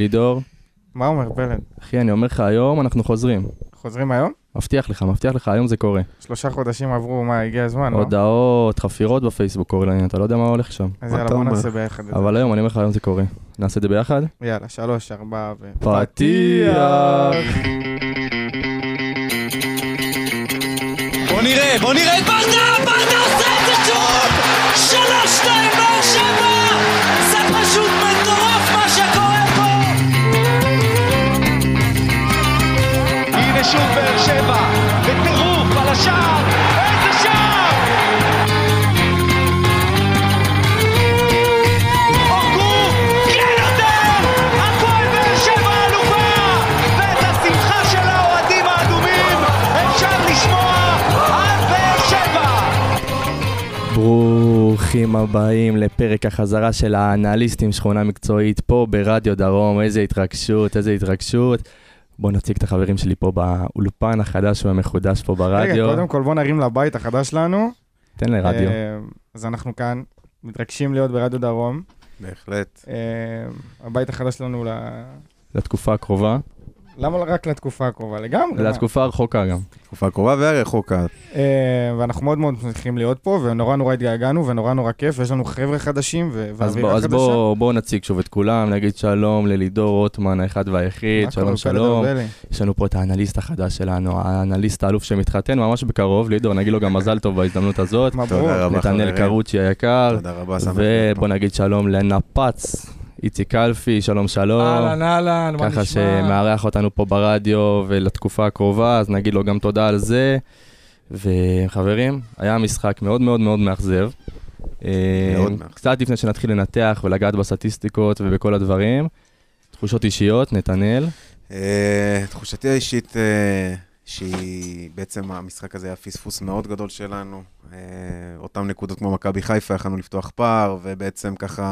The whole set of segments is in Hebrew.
לידור, מה אומר פלד? אחי, אני אומר לך, היום אנחנו חוזרים. חוזרים היום? מבטיח לך, מבטיח לך, היום זה קורה. שלושה חודשים עברו, מה, הגיע הזמן, לא? הודעות, חפירות בפייסבוק קורה לעניין, אתה לא יודע מה הולך שם. אז יאללה, בוא? נעשה ביחד את זה. אבל היום, אני אומר לך, היום זה קורה. נעשה את זה ביחד? יאללה, שלוש, ארבע ו... פתיח! בוא נראה, בוא נראה את ברדה, ברדה עושה את זה שוב! שלוש, שתיים, שוב באר שבע, בטירוף על השער! איזה שער! ברוכים הבאים לפרק החזרה של האנליסטים שכונה מקצועית פה ברדיו דרום, איזה התרגשות, איזה התרגשות. בואו נציג את החברים שלי פה באולפן החדש והמחודש פה רגע, ברדיו. קודם כל בוא נרים לבית החדש שלנו. תן לרדיו. אה, אז אנחנו כאן, מתרגשים להיות ברדיו דרום. בהחלט. אה, הבית החדש שלנו, ל- לתקופה הקרובה, למה רק לתקופה הקרובה? לגמרי. לתקופה הרחוקה גם. תקופה הקרובה והרחוקה. אה, ואנחנו מאוד מאוד שמחים להיות פה, ונורא נורא התגעגענו, ונורא נורא כיף, ויש לנו חבר'ה חדשים, אז ואווירה בואו חדשה. בוא, בוא נציג שוב את כולם, נגיד שלום ללידור רוטמן האחד והיחיד, מה שלום שלום. יש לנו פה את האנליסט החדש שלנו, האנליסט האלוף שמתחתן ממש בקרוב, לידור, נגיד לו גם מזל טוב בהזדמנות הזאת. מברוק. תודה רבה, נתנאל. קרוצ'י היקר, תודה רבה, שמח להיות פה. ובוא נגיד שלום לנפץ, איציק קלפי, שלום שלום. אהלן, אהלן, מה נשמע? ככה שמארח אותנו פה ברדיו ולתקופה הקרובה, אז נגיד לו גם תודה על זה. וחברים, היה משחק מאוד מאוד מאוד מאכזב. אה, מאוד מאכזב. קצת לפני שנתחיל לנתח ולגעת בסטטיסטיקות ובכל הדברים. תחושות אישיות, נתנאל. אה, תחושתי האישית אה, שהיא בעצם המשחק הזה היה פספוס מאוד גדול שלנו. אה, אותם נקודות כמו מכבי חיפה, יכלנו לפתוח פער, ובעצם ככה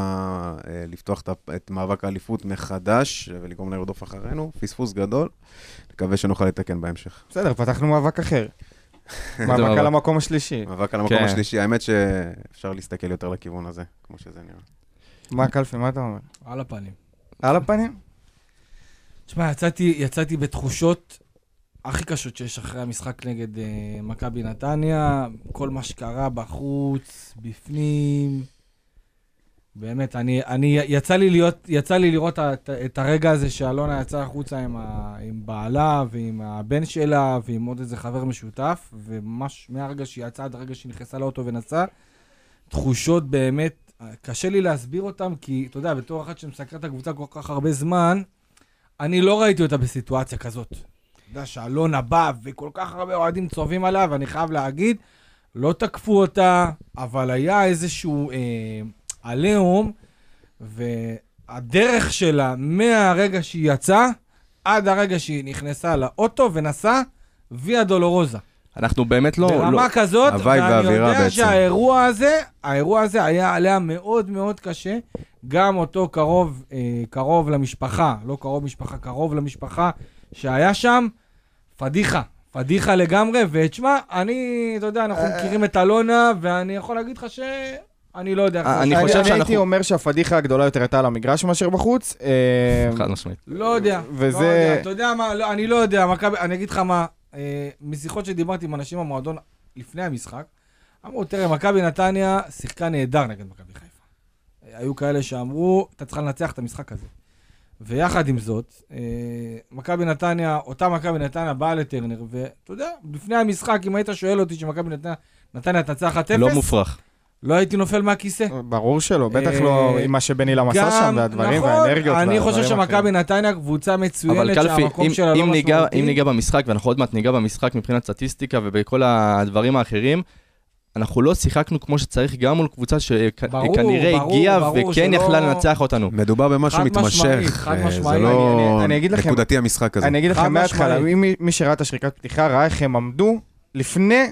אה, לפתוח את מאבק האליפות מחדש, ולגרום לרדוף אחרינו. פספוס גדול. נקווה שנוכל לתקן בהמשך. בסדר, פתחנו מאבק אחר. מאבק? על המקום השלישי. מאבק על המקום כן. השלישי, האמת שאפשר להסתכל יותר לכיוון הזה, כמו שזה נראה. מה קלפי, מה אתה אומר? על הפנים. על הפנים? תשמע, יצאתי בתחושות הכי קשות שיש אחרי המשחק נגד אה, מכבי נתניה, כל מה שקרה בחוץ, בפנים. באמת, אני, אני, יצא לי להיות, יצא לי לראות את, את הרגע הזה שאלונה יצאה החוצה עם, ה, עם בעלה ועם הבן שלה ועם עוד איזה חבר משותף, וממש מהרגע שהיא יצאה עד הרגע שהיא נכנסה לאוטו ונסעה, תחושות באמת, קשה לי להסביר אותן, כי אתה יודע, בתור אחת שמסקרת את הקבוצה כל כך הרבה זמן, אני לא ראיתי אותה בסיטואציה כזאת. יודע שאלונה בא וכל כך הרבה אוהדים צובעים עליו, ואני חייב להגיד, לא תקפו אותה, אבל היה איזשהו אה, עליהום, והדרך שלה מהרגע שהיא יצאה, עד הרגע שהיא נכנסה לאוטו ונסעה, ויה דולורוזה. אנחנו באמת לא... לא ברמה כזאת, הוואי ואני יודע בעצם. שהאירוע הזה, האירוע הזה היה עליה מאוד מאוד קשה. גם אותו קרוב, אה, קרוב למשפחה, לא קרוב משפחה, קרוב למשפחה שהיה שם, פדיחה. פדיחה לגמרי, ותשמע, אני, אתה יודע, אנחנו אה, מכירים את אלונה, ואני יכול להגיד לך שאני לא יודע איך אה, זה אני. חושב אני הייתי שאנחנו- אומר שהפדיחה הגדולה יותר הייתה על המגרש מאשר בחוץ. אה, חד משמעית. לא יודע. וזה- לא אתה יודע מה, לא, אני לא יודע, מכבי, אני אגיד לך מה, משיחות שדיברתי עם אנשים במועדון לפני המשחק, אמרו, תראה, מכבי נתניה שיחקה נהדר נגד מכבי חיפה. היו כאלה שאמרו, אתה צריך לנצח את המשחק הזה. ויחד עם זאת, אה, מכבי נתניה, אותה מכבי נתניה באה לטרנר, ואתה יודע, לפני המשחק, אם היית שואל אותי שמכבי נתניה, נתניה תנצח 1-0, לא מופרך. לא הייתי נופל מהכיסא. ברור שלא, בטח אה, לא עם מה שבני עשה שם, והדברים נכון, והאנרגיות. אני חושב והדברים שמכבי. נתניה קבוצה אבל מצוינת, קלפי, שהמקום אם, שלה לא משמעותי. אם ניגע במשחק, ואנחנו עוד מעט ניגע במשחק מבחינת סטטיסטיקה ובכל הדברים האחרים, אנחנו לא שיחקנו כמו שצריך גם מול קבוצה שכנראה הגיעה וכן שלא- יכלה לנצח אותנו. מדובר במשהו מתמשך. אה. זה לא אני- אני אגיד לכם- נקודתי המשחק הזה. אני אגיד לכם מההתחלה. מי- מי שראה את השריקת פתיחה ראה איך הם עמדו לפני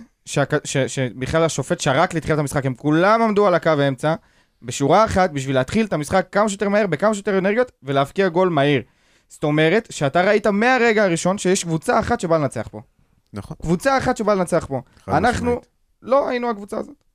שבכלל השופט שרק לתחילת המשחק, הם כולם עמדו על הקו האמצע, בשורה אחת, בשביל להתחיל את המשחק כמה שיותר מהר, בכמה שיותר אנרגיות, ולהבקיע גול מהיר. זאת אומרת, שאתה ראית מהרגע הראשון שיש קבוצה אחת שבאה לנצח פה. נכון. קבוצה אחת שבאה לנצח פה. אנחנו משמעית. לא היינו הקבוצה הזאת.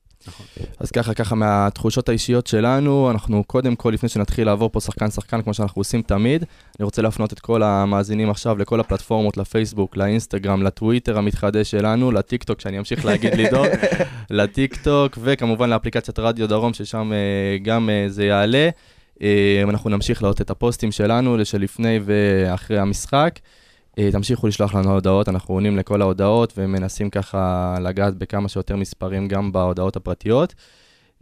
אז ככה, ככה מהתחושות האישיות שלנו, אנחנו קודם כל, לפני שנתחיל לעבור פה שחקן-שחקן, כמו שאנחנו עושים תמיד, אני רוצה להפנות את כל המאזינים עכשיו לכל הפלטפורמות, לפייסבוק, לאינסטגרם, לטוויטר המתחדש שלנו, לטיקטוק, שאני אמשיך להגיד לידור, לטיקטוק, וכמובן לאפליקציית רדיו דרום, ששם אה, גם אה, זה יעלה. אה, אנחנו נמשיך להעלות את הפוסטים שלנו, שלפני ואחרי המשחק. אה, תמשיכו לשלוח לנו הודעות, אנחנו עונים לכל ההודעות ומנסים ככה לגעת בכמה שיותר מספרים גם בהודעות הפרטיות.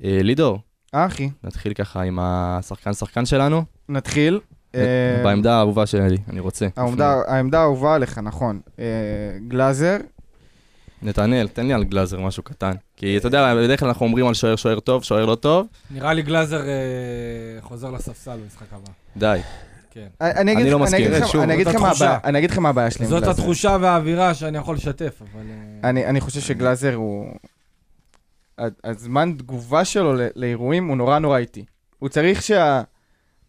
אה, לידור, אחי, נתחיל ככה עם השחקן-שחקן שלנו. נתחיל. אה, בעמדה האהובה שלי, אני רוצה. העמדה- האהובה עליך, נכון. גלאזר, נתנאל, תן לי על גלאזר משהו קטן. כי אתה יודע, בדרך כלל אנחנו אומרים על שוער, שוער טוב, שוער לא טוב. נראה לי גלאזר חוזר לספסל במשחק הבא. די. כן. אני לא מסכים. שוב, אני אגיד זאת לכם מה. הבעיה- אני אגיד לכם מה הבעיה שלי עם זאת גלאזר. התחושה והאווירה שאני יכול לשתף, אבל... אה, אני, אני חושב שגלאזר הוא... הזמן תגובה שלו ל- לאירועים הוא נורא נורא איטי. הוא צריך שה...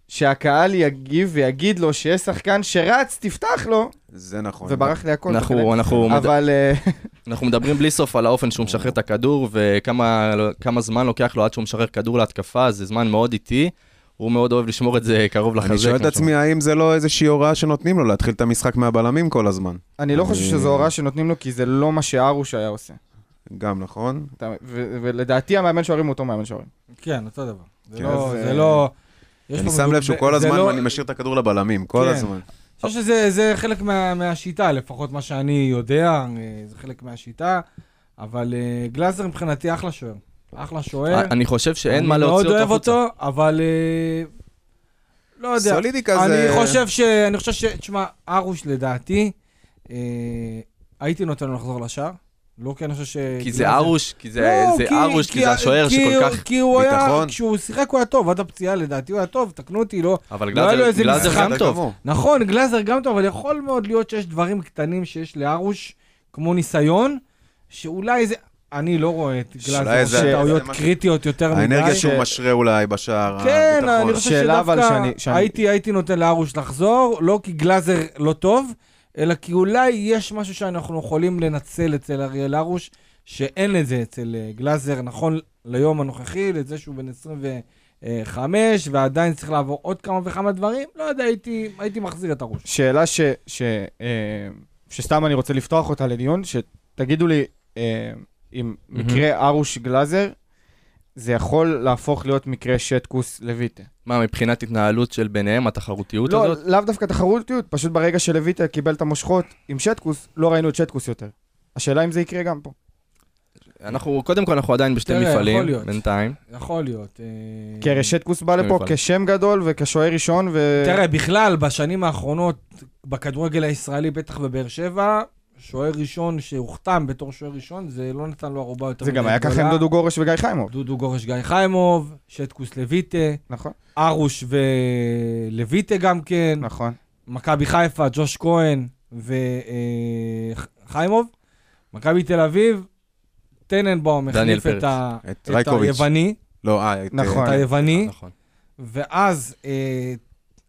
שהקהל יגיב ויגיד לו שיש שחקן שרץ, תפתח לו, זה נכון. וברח לי הכל. אנחנו, אנחנו. אבל אה, אנחנו מדברים בלי סוף על האופן שהוא משחרר את הכדור, וכמה כמה זמן לוקח לו עד שהוא משחרר כדור להתקפה, זה זמן מאוד איטי. הוא מאוד אוהב לשמור את זה קרוב לחזה. אני שואל את עצמי, האם זה לא איזושהי הוראה שנותנים לו להתחיל את המשחק מהבלמים כל הזמן? אני לא חושב שזו הוראה שנותנים לו, כי זה לא מה שארוש היה עושה. גם נכון. ולדעתי המאמן שוערים הוא אותו מאמן שוערים. כן, אותו דבר. זה לא... אני שם לב שהוא כל הזמן אני משאיר את הכדור לבלמים, כל כן. הזמן. אני חושב שזה זה חלק מה, מהשיטה, לפחות מה שאני יודע, אה, זה חלק מהשיטה, אבל אה, גלאזר מבחינתי אחלה שוער. אחלה שוער. אני חושב שאין מה אני להוציא אותו מאוד אוהב החוצה. אותו, אבל אה, לא יודע. סולידי כזה. אני חושב ש... אני חושב ש... תשמע, ארוש לדעתי, אה, הייתי נותן לו לחזור לשער. לא כי אני חושב ש... כי זה גלאזר- ארוש, כי זה לא, זה כי- ארוש, כי זה השוער כי- שכל כך... כי הוא היה, ביטחון. כשהוא שיחק הוא היה טוב, עד הפציעה לדעתי הוא היה טוב, תקנו אותי, לא. אבל לא היה לו גלאזר איזה גלאזר גם טוב. נכון, גלאזר גם טוב, אבל יכול מאוד להיות שיש דברים קטנים שיש לארוש, כמו ניסיון, שאולי זה... אני לא רואה את גלאזר עושה טעויות קריטיות יותר מדי. האנרגיה ש- שהוא משרה אולי בשער, כן, הביטחון. אני חושב שדווקא הייתי, נותן לארוש לחזור, לא כי גלאזר לא טוב, אלא כי אולי יש משהו שאנחנו יכולים לנצל אצל אריאל הרוש, שאין את זה אצל אה, גלאזר, נכון ליום הנוכחי, לזה שהוא בן 25, ועדיין צריך לעבור עוד כמה וכמה דברים, לא יודע, הייתי, הייתי מחזיר את הרוש. שאלה ש, ש, אה, שסתם אני רוצה לפתוח אותה לדיון, שתגידו לי, אם מהמם. מקרה ארוש גלאזר, זה יכול להפוך להיות מקרה שטקוס לויטה. מה, מבחינת התנהלות של ביניהם, התחרותיות לא, הזאת? לאו דווקא תחרותיות, פשוט ברגע שלויטה קיבל את המושכות עם שטקוס, לא ראינו את שטקוס יותר. השאלה אם זה יקרה גם פה. אנחנו, קודם כל, אנחנו עדיין בשתי תראה, יכול מפעלים, להיות. בינתיים. יכול להיות. אה, כי הרי שטקוס בא לפה מפעלים. כשם גדול וכשוער ראשון, ו... תראה, בכלל, בשנים האחרונות, בכדורגל הישראלי, בטח בבאר שבע, שוער ראשון שהוחתם בתור שוער ראשון, זה לא נתן לו ערובה יותר זה גם מדי היה ככה. עם דודו גורש וגיא חיימוב. דודו גורש גיא חיימוב, שטקוס לויטה, נכון, ארוש ולויטה גם כן, נכון. מכבי חיפה, ג'וש כהן וחיימוב. מכבי תל אביב, טננבאום דניאל החליף את, פרץ. ה... את את רייקוביץ'. היווני, לא, אה, את... נכון. את אה, היווני, נכון. ואז אה,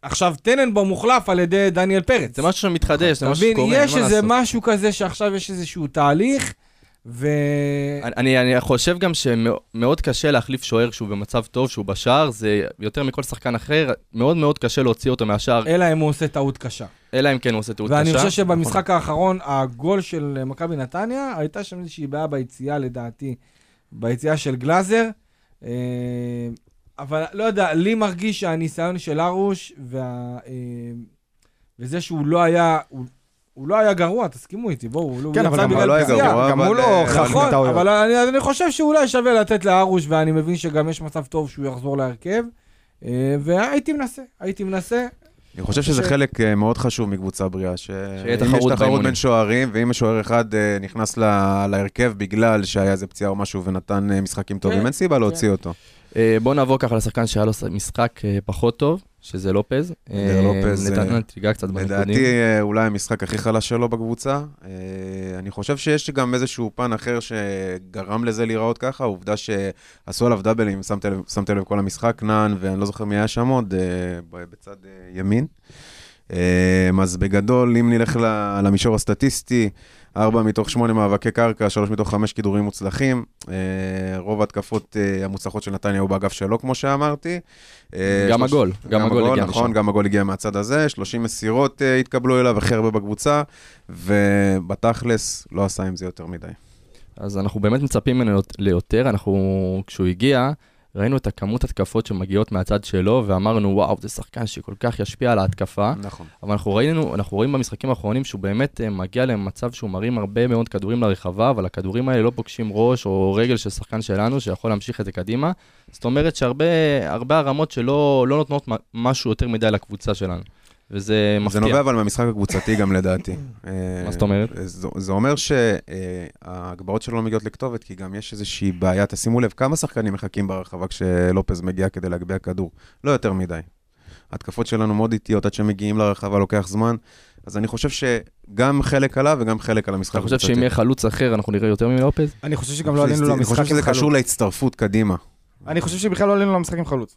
עכשיו טננבאום מוחלף על ידי דניאל פרץ. זה משהו שמתחדש, זה משהו שקורה, יש איזה. משהו כזה שעכשיו יש איזשהו תהליך, ו... אני- אני, חושב גם שמאוד קשה להחליף שוער כשהוא במצב טוב, שהוא בשער, זה יותר מכל שחקן אחר, מאוד מאוד קשה להוציא אותו מהשער, אלא אם הוא עושה טעות קשה. אלא אם כן הוא עושה טעות קשה. ואני חושב נכון. שבמשחק האחרון, הגול של אה, מכבי נתניה, הייתה שם איזושהי בעיה ביציאה לדעתי, ביציאה של גלאזר. אבל לא יודע, לי מרגיש שהניסיון של ארוש, וה, אה, וזה שהוא לא היה, הוא, הוא לא היה גרוע, תסכימו איתי, בואו, הוא כן, יצא אבל גם בגלל הוא לא היה פציעה. גרוע, גם אבל, הוא לא אה, נכון, מטעויות. אבל אני, אני חושב שאולי שווה לתת לארוש, ואני מבין שגם יש מצב טוב שהוא יחזור להרכב. אה, והייתי מנסה, הייתי מנסה. אני חושב שזה ש- חלק מאוד חשוב מקבוצה בריאה, שאם יש תחרות תחרות. בין שוערים, ואם שוער אחד נכנס ל- להרכב בגלל שהיה איזה פציעה או משהו ונתן משחקים טובים, כן, אין סיבה להוציא אותו. אה, בואו נעבור ככה לשחקן שהיה לו משחק אה, פחות טוב, שזה לופז. אה, לופז, נתן- תיגע קצת בנקודים. לדעתי, אולי המשחק הכי חלש שלו בקבוצה. אני חושב שיש גם איזשהו פן אחר שגרם לזה להיראות ככה, העובדה שעשו עליו דאבלים, שמתי לב- כל המשחק, נען, ואני לא זוכר מי היה שם עוד, בצד ימין. אז בגדול, אם נלך למישור הסטטיסטי, ארבע מתוך שמונה מאבקי קרקע, שלוש מתוך חמש כידורים מוצלחים. אה, רוב ההתקפות אה, המוצלחות של נתניה היו באגף שלו, כמו שאמרתי. אה, גם הגול, גם הגול הגיע נכון, משם. גם הגול הגיע מהצד הזה, 30 מסירות התקבלו אליו, הכי הרבה בקבוצה, ובתכלס לא עשה עם זה יותר מדי. אז אנחנו באמת מצפים ממנו יות- ליותר, אנחנו, כשהוא הגיע, ראינו את הכמות התקפות שמגיעות מהצד שלו, ואמרנו, וואו, זה שחקן שכל כך ישפיע על ההתקפה. נכון. אבל אנחנו ראינו, אנחנו רואים במשחקים האחרונים שהוא באמת אה, מגיע למצב שהוא מרים הרבה מאוד כדורים לרחבה, אבל הכדורים האלה לא פוגשים ראש או רגל של שחקן שלנו, שיכול להמשיך את זה קדימה. זאת אומרת שהרבה הרבה הרמות שלא לא נותנות משהו יותר מדי לקבוצה שלנו. וזה זה מפתיע. נובע אבל מהמשחק הקבוצתי גם לדעתי. מה זאת אומרת? אה, זה, זה אומר שההגבהות שלו לא מגיעות לכתובת, כי גם יש איזושהי בעיה. תשימו לב, כמה שחקנים מחכים ברחבה כשלופז מגיע כדי להגביה כדור? לא יותר מדי. ההתקפות שלנו מאוד איטיות, עד שמגיעים לרחבה לוקח זמן. אז אני חושב שגם חלק עליו וגם חלק על המשחק אתה חושב שאם יהיה חלוץ אחר, אנחנו נראה יותר מלופז? אני חושב שגם לא עלינו אני למשחק חושב עם שזה חלוץ. קשור להצטרפות קדימה. אני חושב שבכלל לא עלינו למשחק עם חלוץ.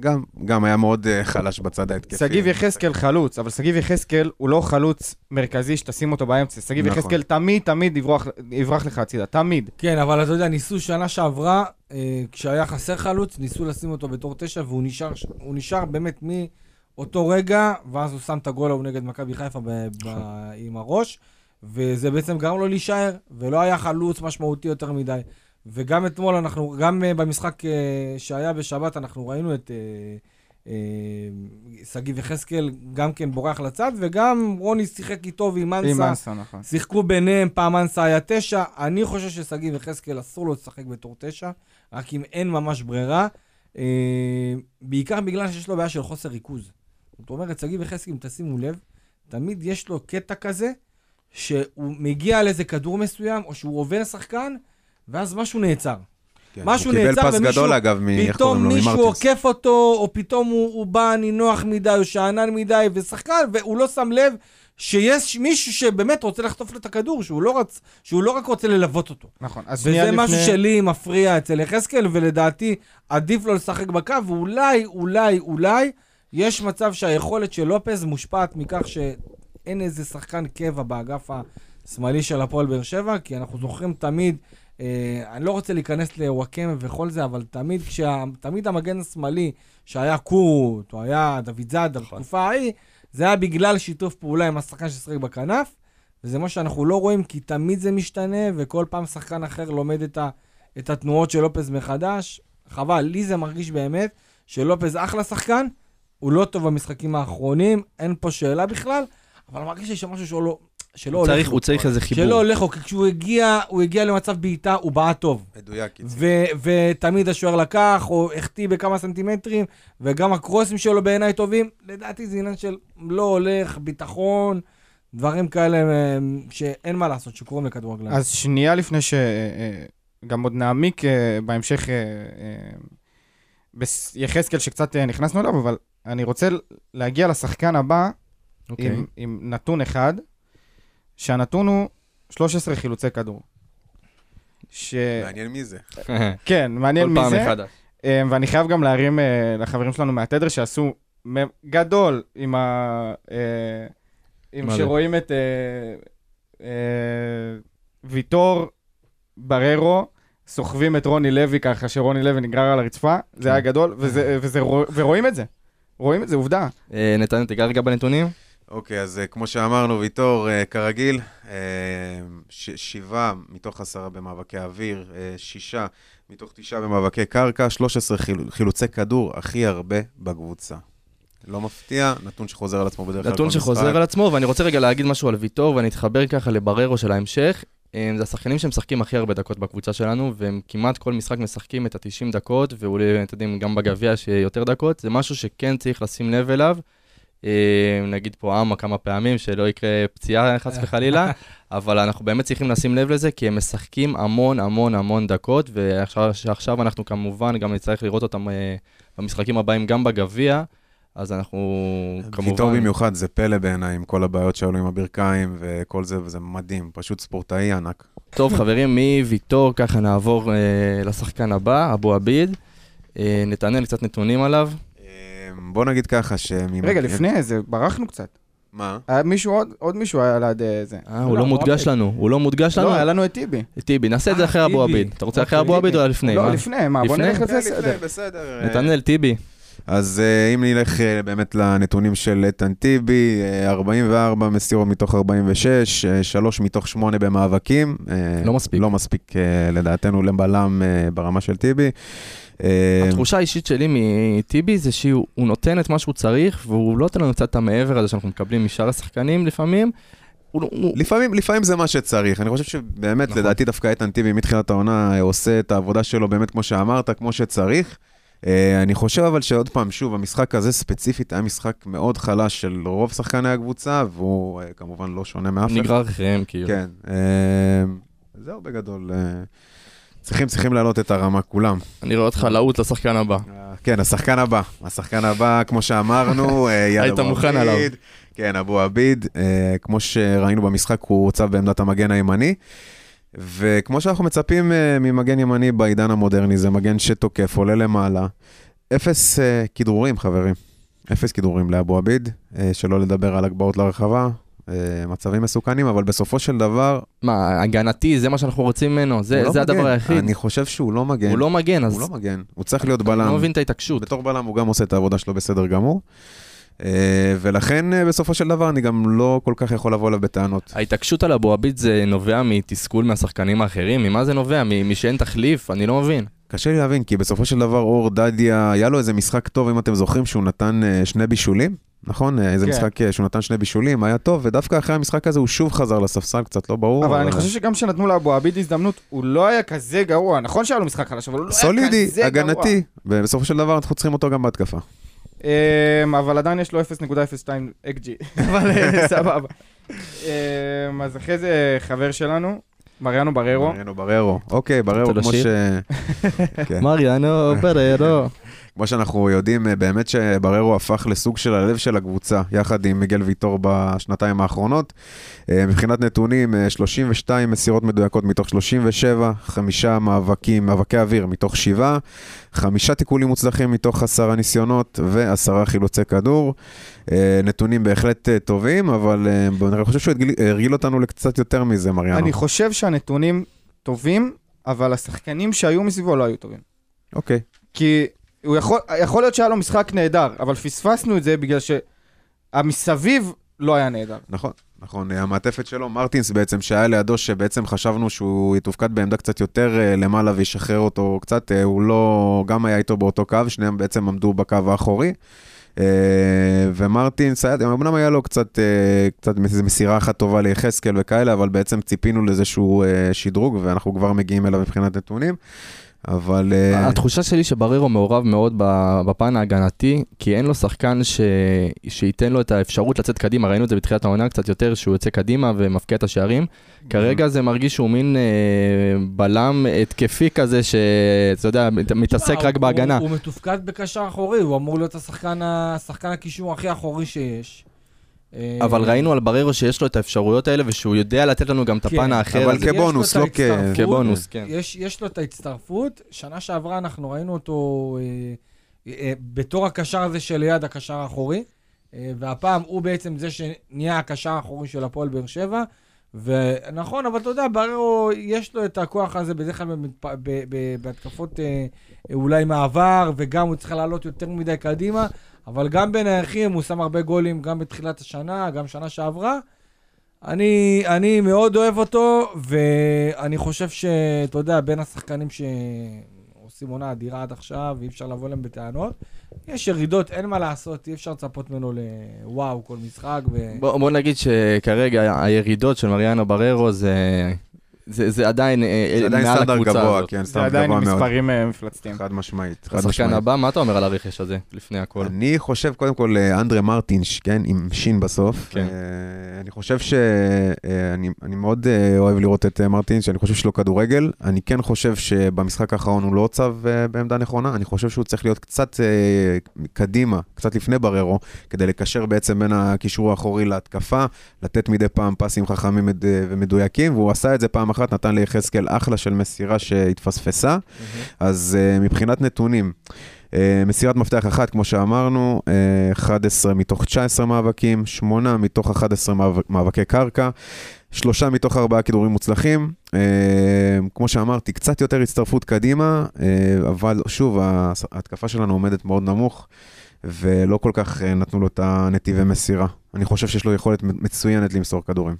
גם, גם היה מאוד אה, חלש בצד ההתקפי. שגיב יחזקאל חלוץ, אבל שגיב יחזקאל הוא לא חלוץ מרכזי שתשים אותו באמצע. שגיב נכון. יחזקאל תמיד תמיד יברח- יברח לך הצידה, תמיד. כן, אבל אתה יודע, ניסו שנה שעברה, אה, כשהיה חסר חלוץ, ניסו לשים אותו בתור תשע, והוא נשאר, הוא נשאר באמת מאותו רגע, ואז הוא שם את הגול ההוא נגד מכבי חיפה ב, ב, עם הראש, וזה בעצם גרם לו להישאר, ולא היה חלוץ משמעותי יותר מדי. וגם אתמול אנחנו, גם אה, במשחק אה, שהיה בשבת, אנחנו ראינו את אה, שגיב יחזקאל גם כן בורח לצד, וגם רוני שיחק איתו ועם עם מנסה. אנסה, נכון. שיחקו ביניהם, פעם אנסה היה תשע. אני חושב ששגיב יחזקאל אסור לו לשחק בתור תשע, רק אם אין ממש ברירה. בעיקר בגלל שיש לו בעיה של חוסר ריכוז. זאת אומרת, שגיב יחזקאל, אם תשימו לב, תמיד יש לו קטע כזה, שהוא מגיע על איזה כדור מסוים, או שהוא עובר שחקן, ואז משהו נעצר. כן, משהו הוא קיבל נעצר פס ומישהו- גדול אגב, מ... איך פתאום קוראים לו? מישהו ממרטינס. עוקף אותו, או פתאום הוא, הוא בא נינוח מדי, או שאנן מדי, ושחקן, והוא לא שם לב שיש מישהו שבאמת רוצה לחטוף לו את הכדור, שהוא לא, רצ... שהוא לא רק רוצה ללוות אותו. נכון. אז שנייה וזה לפני... משהו שלי מפריע אצל יחזקאל, ולדעתי עדיף לו לשחק בקו, ואולי, אולי, אולי, יש מצב שהיכולת של לופז מושפעת מכך שאין איזה שחקן קבע באגף השמאלי של הפועל באר שבע, כי אנחנו זוכרים תמיד, אני לא רוצה להיכנס לוואקמה וכל זה, אבל תמיד, כשה, תמיד המגן השמאלי, שהיה קורות, או היה דוד זאדה בתקופה ההיא, זה היה בגלל שיתוף פעולה עם השחקן ששיחק בכנף, וזה מה שאנחנו לא רואים, כי תמיד זה משתנה, וכל פעם שחקן אחר לומד את, ה, את התנועות של לופז מחדש. חבל, לי זה מרגיש באמת שלופז אחלה שחקן, הוא לא טוב במשחקים האחרונים, אין פה שאלה בכלל, אבל מרגיש לי שמשהו שלא, לא, שלא הולך צריך-. הוא צריך איזה חיבור. שלא הולך לו, כי כשהוא הגיע, הוא הגיע למצב בעיטה, הוא בעט טוב. מדויק, איציק. ו- ותמיד השוער לקח, או החטיא בכמה סנטימטרים, וגם הקרוסים שלו בעיניי טובים. לדעתי זה עניין של לא הולך, ביטחון, דברים כאלה אה, שאין מה לעשות, שקורים לכדורגלן. אז שנייה לפני שגם עוד נעמיק אה, בהמשך אה, אה, ביחזקאל שקצת אה, נכנסנו אליו, אבל אני רוצה להגיע לשחקן הבא אוקיי. עם, עם נתון אחד, שהנתון הוא 13 חילוצי כדור. ש... מעניין מי זה. כן, מעניין כל מי פעם זה. מחדש. אה, ואני חייב גם להרים אה, לחברים שלנו מהתדר שעשו גדול עם ה... אה, עם? שרואים את אה, אה, ויטור בררו, סוחבים את רוני לוי ככה שרוני לוי נגרר על הרצפה, זה היה גדול, וזה, וזה, רוא- ורואים את זה. רואים את זה, עובדה. אה, נתן, תיגע רגע בנתונים. אוקיי, אז אה, כמו שאמרנו, ויטור, אה, כרגיל, אה, ש- שבעה מתוך עשרה במאבקי אוויר, שישה מתוך תשעה במאבקי קרקע, 13 חיל- חילוצי כדור, הכי הרבה בקבוצה. לא מפתיע, נתון שחוזר על עצמו בדרך כלל. נתון שחוזר. על עצמו, ואני רוצה רגע להגיד משהו על ויטור, ואני אתחבר ככה לבררו של ההמשך. זה השחקנים שמשחקים הכי הרבה דקות בקבוצה שלנו, והם כמעט כל משחק משחקים את ה-90 דקות, ואולי, אתם יודעים, גם בגביע שיהיה יותר דקות. זה משהו שכן צריך לשים לב אליו. אה, נגיד פה אמה כמה פעמים, שלא יקרה פציעה חס וחלילה, אבל אנחנו באמת צריכים לשים לב לזה, כי הם משחקים המון המון המון דקות, ועכשיו שעכשיו אנחנו כמובן גם נצטרך לראות אותם אה, במשחקים הבאים גם בגביע, אז אנחנו כמובן... ויטור במיוחד, זה פלא בעיניי, עם כל הבעיות שהיו לו עם הברכיים וכל זה, וזה מדהים, פשוט ספורטאי ענק. טוב, חברים, מוויטור ככה נעבור אה, לשחקן הבא, אבו עביד. אה, נתנאל קצת נתונים עליו. בוא נגיד ככה, שממגן... רגע, לפני זה, ברחנו קצת. מה? היה מישהו עוד, עוד מישהו היה ליד אה, זה. אה, הוא לא, לא מודגש עביד. לנו, הוא לא מודגש לנו. לא, היה לנו את טיבי. טיבי, נעשה את זה אה, אחרי אבו. עביד. אתה רוצה אחרי אוקיי, אבו עביד. או לפני? לא, מה? לפני, מה, בוא? נלך לפי. לפני, בסדר. אה, נתנאל טיבי. אז אה, אם נלך באמת לנתונים של איתן טיבי, אה, 44 מסירות מתוך 46, 3 מתוך 8 במאבקים. לא מספיק. לא מספיק לדעתנו לבלם ברמה של טיבי. אה, התחושה האישית שלי מטיבי זה שהוא הוא נותן את מה שהוא צריך, והוא לא נותן לנו קצת את המעבר הזה שאנחנו מקבלים משאר השחקנים לפעמים. הוא, לא- הוא, לפעמים, לפעמים זה מה שצריך. אני חושב שבאמת, נכון. לדעתי דווקא איתן טיבי מתחילת העונה עושה את העבודה שלו באמת כמו שאמרת, כמו שצריך. אה, אני חושב אבל שעוד פעם, שוב, המשחק הזה ספציפית היה משחק מאוד חלש של רוב שחקני הקבוצה, והוא אה, כמובן לא שונה מאף אחד. נגרר אחריהם, כאילו. כן. אה, זהו בגדול. צריכים, צריכים להעלות את הרמה, כולם. אני רואה אותך לעוט לשחקן הבא. אה, כן, השחקן הבא. השחקן הבא, כמו שאמרנו, אה, יד היית מוכן. עליו. כן, אבו עביד. אה, כמו שראינו במשחק, הוא הוצב בעמדת המגן הימני. וכמו שאנחנו מצפים ממגן ימני בעידן המודרני, זה מגן שתוקף, עולה למעלה. אפס כדרורים, חברים. אפס כדרורים לאבו עביד, שלא לדבר על הגבהות לרחבה. אה, מצבים מסוכנים, אבל בסופו של דבר, מה, הגנתי, זה מה שאנחנו רוצים ממנו? זה, לא זה הדבר. היחיד. אני חושב שהוא לא מגן. הוא לא מגן, אז הוא לא מגן. הוא צריך להיות אני בלם. לא מבין את ההתעקשות. בתור בלם הוא גם עושה את העבודה שלו בסדר גמור. אה, ולכן אה, בסופו של דבר אני גם לא כל כך יכול לבוא אליו בטענות. ההתעקשות על אבו עביד זה נובע מתסכול מהשחקנים האחרים? ממה זה נובע? משאין תחליף? אני לא מבין. קשה לי להבין, כי בסופו של דבר אור דדיה, היה לו איזה משחק טוב, אם אתם זוכרים, שהוא נתן אה, שני בישולים, נכון? אה, איזה כן. משחק אה, שהוא נתן שני בישולים, היה טוב, ודווקא אחרי המשחק הזה הוא שוב חזר לספסל, קצת לא ברור. אבל אני חושב שגם כשנתנו לאבו עביד הזדמנות, הוא לא היה כזה גרוע. נכון שהיה לו משחק חלש, אבל הוא לא היה כזה גרוע. סולידי, הגנתי, ובסופו של דבר אנחנו צריכים אותו גם בהתקפה. אמ, אבל עדיין יש לו 0.02 אקג'י, אבל סבבה. אמ, אז אחרי זה חבר שלנו, מריאנו בררו. מריאנו בררו. אוקיי, בררו, כמו ש... כן. מריאנו בררו. כמו שאנחנו יודעים, אה, באמת שבררו הפך לסוג של הלב של הקבוצה, יחד עם מיגל ויטור בשנתיים האחרונות. אה, מבחינת נתונים, אה, 32 מסירות מדויקות מתוך 37, חמישה מאבקים, מאבקי אוויר מתוך שבעה, חמישה תיקולים מוצלחים מתוך עשרה ניסיונות ועשרה חילוצי כדור. אה, נתונים בהחלט אה, טובים, אבל אה, אני חושב שהוא הרגיל- אותנו לקצת יותר מזה, מריאנו. אני חושב שהנתונים טובים, אבל השחקנים שהיו מסביבו לא היו טובים. אוקיי. כי הוא יכול, יכול להיות שהיה לו משחק נהדר, אבל פספסנו את זה בגלל שהמסביב לא היה נהדר. נכון, נכון. המעטפת שלו, מרטינס בעצם, שהיה לידו, שבעצם חשבנו שהוא יתופקד בעמדה קצת יותר אה, למעלה וישחרר אותו קצת, אה, הוא לא, גם היה איתו באותו קו, שניהם בעצם עמדו בקו האחורי. אה, ומרטינס, אמנם היה לו קצת, קצת מסירה אחת טובה ליחזקאל וכאלה, אבל בעצם ציפינו לאיזשהו אה, שדרוג, ואנחנו כבר מגיעים אליו מבחינת נתונים. אבל... אה, התחושה שלי שבררו מעורב מאוד ב- בפן ההגנתי, כי אין לו שחקן ש... שייתן לו את האפשרות לצאת קדימה, ראינו את זה בתחילת העונה קצת יותר, שהוא יוצא קדימה ומפקיע את השערים. כרגע זה מרגיש שהוא מין אה, בלם התקפי כזה, שאתה יודע, מת- מתעסק רק הוא- בהגנה. הוא הוא מתופקד בקשר אחורי, הוא אמור להיות השחקן השחקן הקישור הכי אחורי שיש. אבל ראינו על בררו שיש לו את האפשרויות האלה, ושהוא יודע לתת לנו גם את כן, הפן האחר. אבל כבונוס, לא כ- כבונוס, כן. יש, יש לו את ההצטרפות, שנה שעברה אנחנו ראינו אותו אה, אה, בתור הקשר הזה שליד הקשר האחורי, אה, והפעם הוא בעצם זה שנהיה הקשר האחורי של הפועל באר שבע, ונכון, אבל אתה יודע, בררו, יש לו את הכוח הזה בדרך כלל במתפ... ב... ב... בהתקפות אה, אולי מעבר, וגם הוא צריך לעלות יותר מדי קדימה, אבל גם בין הירחים הוא שם הרבה גולים, גם בתחילת השנה, גם שנה שעברה. אני, אני מאוד אוהב אותו, ואני חושב שאתה יודע, בין השחקנים שעושים עונה אדירה עד עכשיו, ואי אפשר לבוא אליהם בטענות, יש ירידות, אין מה לעשות, אי אפשר לצפות ממנו לוואו כל משחק. ו... בוא, בוא נגיד שכרגע הירידות של מריאנו בררו זה, זה, זה עדיין, אה, זה עדיין מעל סטנדרט הקבוצה גבוה, הזאת. כן, זה סטנדרט עדיין גבוה עם מאוד. מספרים אה, מפלצתיים. חד משמעית, חד השחקן משמעית. הבא, מה אתה אומר על הרכש הזה, לפני הכל? אני חושב קודם כל אה, אנדרה מרטינש, כן, עם שין בסוף. כן. אה, אני חושב שאני אני מאוד אה, אוהב לראות את אה, מרטינש, שאני חושב שיש לו כדורגל. אני כן חושב שבמשחק האחרון הוא לא הוצב אה, בעמדה נכונה, אני חושב שהוא צריך להיות קצת אה, קדימה, קצת לפני בררו, כדי לקשר בעצם בין הקישור האחורי להתקפה, לתת מדי פעם פסים חכמים מד- ומדויקים, והוא עשה את זה פעם אחת נתן ליחזקאל אחלה של מסירה שהתפספסה. אז uh, מבחינת נתונים, uh, מסירת מפתח אחת, כמו שאמרנו, uh, 11 מתוך 19 מאבקים, 8 מתוך 11 מאבק, מאבקי קרקע, שלושה מתוך ארבעה כידורים מוצלחים. Uh, כמו שאמרתי, קצת יותר הצטרפות קדימה, uh, אבל שוב, ההתקפה שלנו עומדת מאוד נמוך. ולא כל כך אה, נתנו לו את הנתיבי מסירה. אני חושב שיש לו יכולת מצוינת למסור כדורים.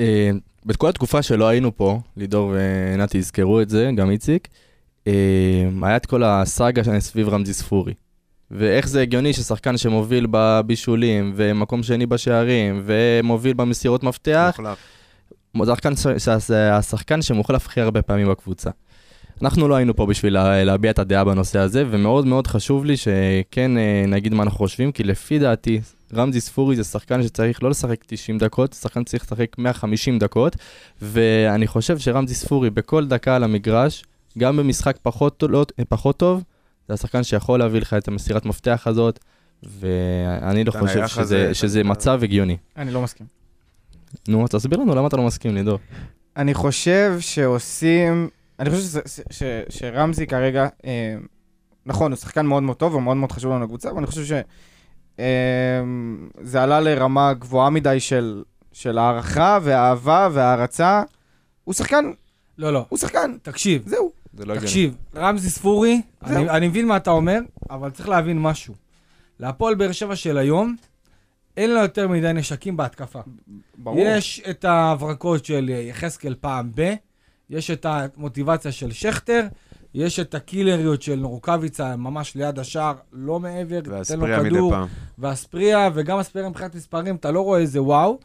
אה, בכל התקופה שלא היינו פה, לידור ונתי יזכרו את זה, גם איציק, אה, היה את כל הסאגה סביב רמזי ספורי. ואיך זה הגיוני ששחקן שמוביל בבישולים, ומקום שני בשערים, ומוביל במסירות מפתח, זה השחקן, השחקן שמוחלף הכי הרבה פעמים בקבוצה. אנחנו לא היינו פה בשביל לה, להביע את הדעה בנושא הזה, ומאוד מאוד חשוב לי שכן אה, נגיד מה אנחנו חושבים, כי לפי דעתי, רמזי ספורי זה שחקן שצריך לא לשחק 90 דקות, שחקן שצריך לשחק 150 דקות, ואני חושב שרמזי ספורי בכל דקה על המגרש, גם במשחק פחות, לא, פחות טוב, זה השחקן שיכול להביא לך את המסירת מפתח הזאת, ואני לא חושב שזה, הזה, שזה את ה- מצב הגיוני. אני לא מסכים. נו, תסביר לנו למה אתה לא מסכים, לידור. אני חושב שעושים... אני חושב שרמזי כרגע, אה, נכון, הוא שחקן מאוד מאוד טוב ומאוד מאוד חשוב לנו לקבוצה, אבל אני חושב שזה עלה לרמה גבוהה מדי של, של הערכה ואהבה והערצה. הוא שחקן, לא, לא. הוא שחקן, תקשיב, זהו. זה לא הגיוני. תקשיב, רמזי ספורי. אני, אני מבין מה אתה אומר, אבל צריך להבין משהו. להפועל באר שבע של היום, אין לה יותר מדי נשקים בהתקפה. ברור. יש את ההברקות של יחזקאל פעם ב, יש את המוטיבציה של שכטר, יש את הקילריות של רוקאביצה ממש ליד השער, לא מעבר, תן לו והספריה מדי כדור, פעם. והספריה, וגם הספריה מבחינת מספרים, אתה לא רואה איזה וואו,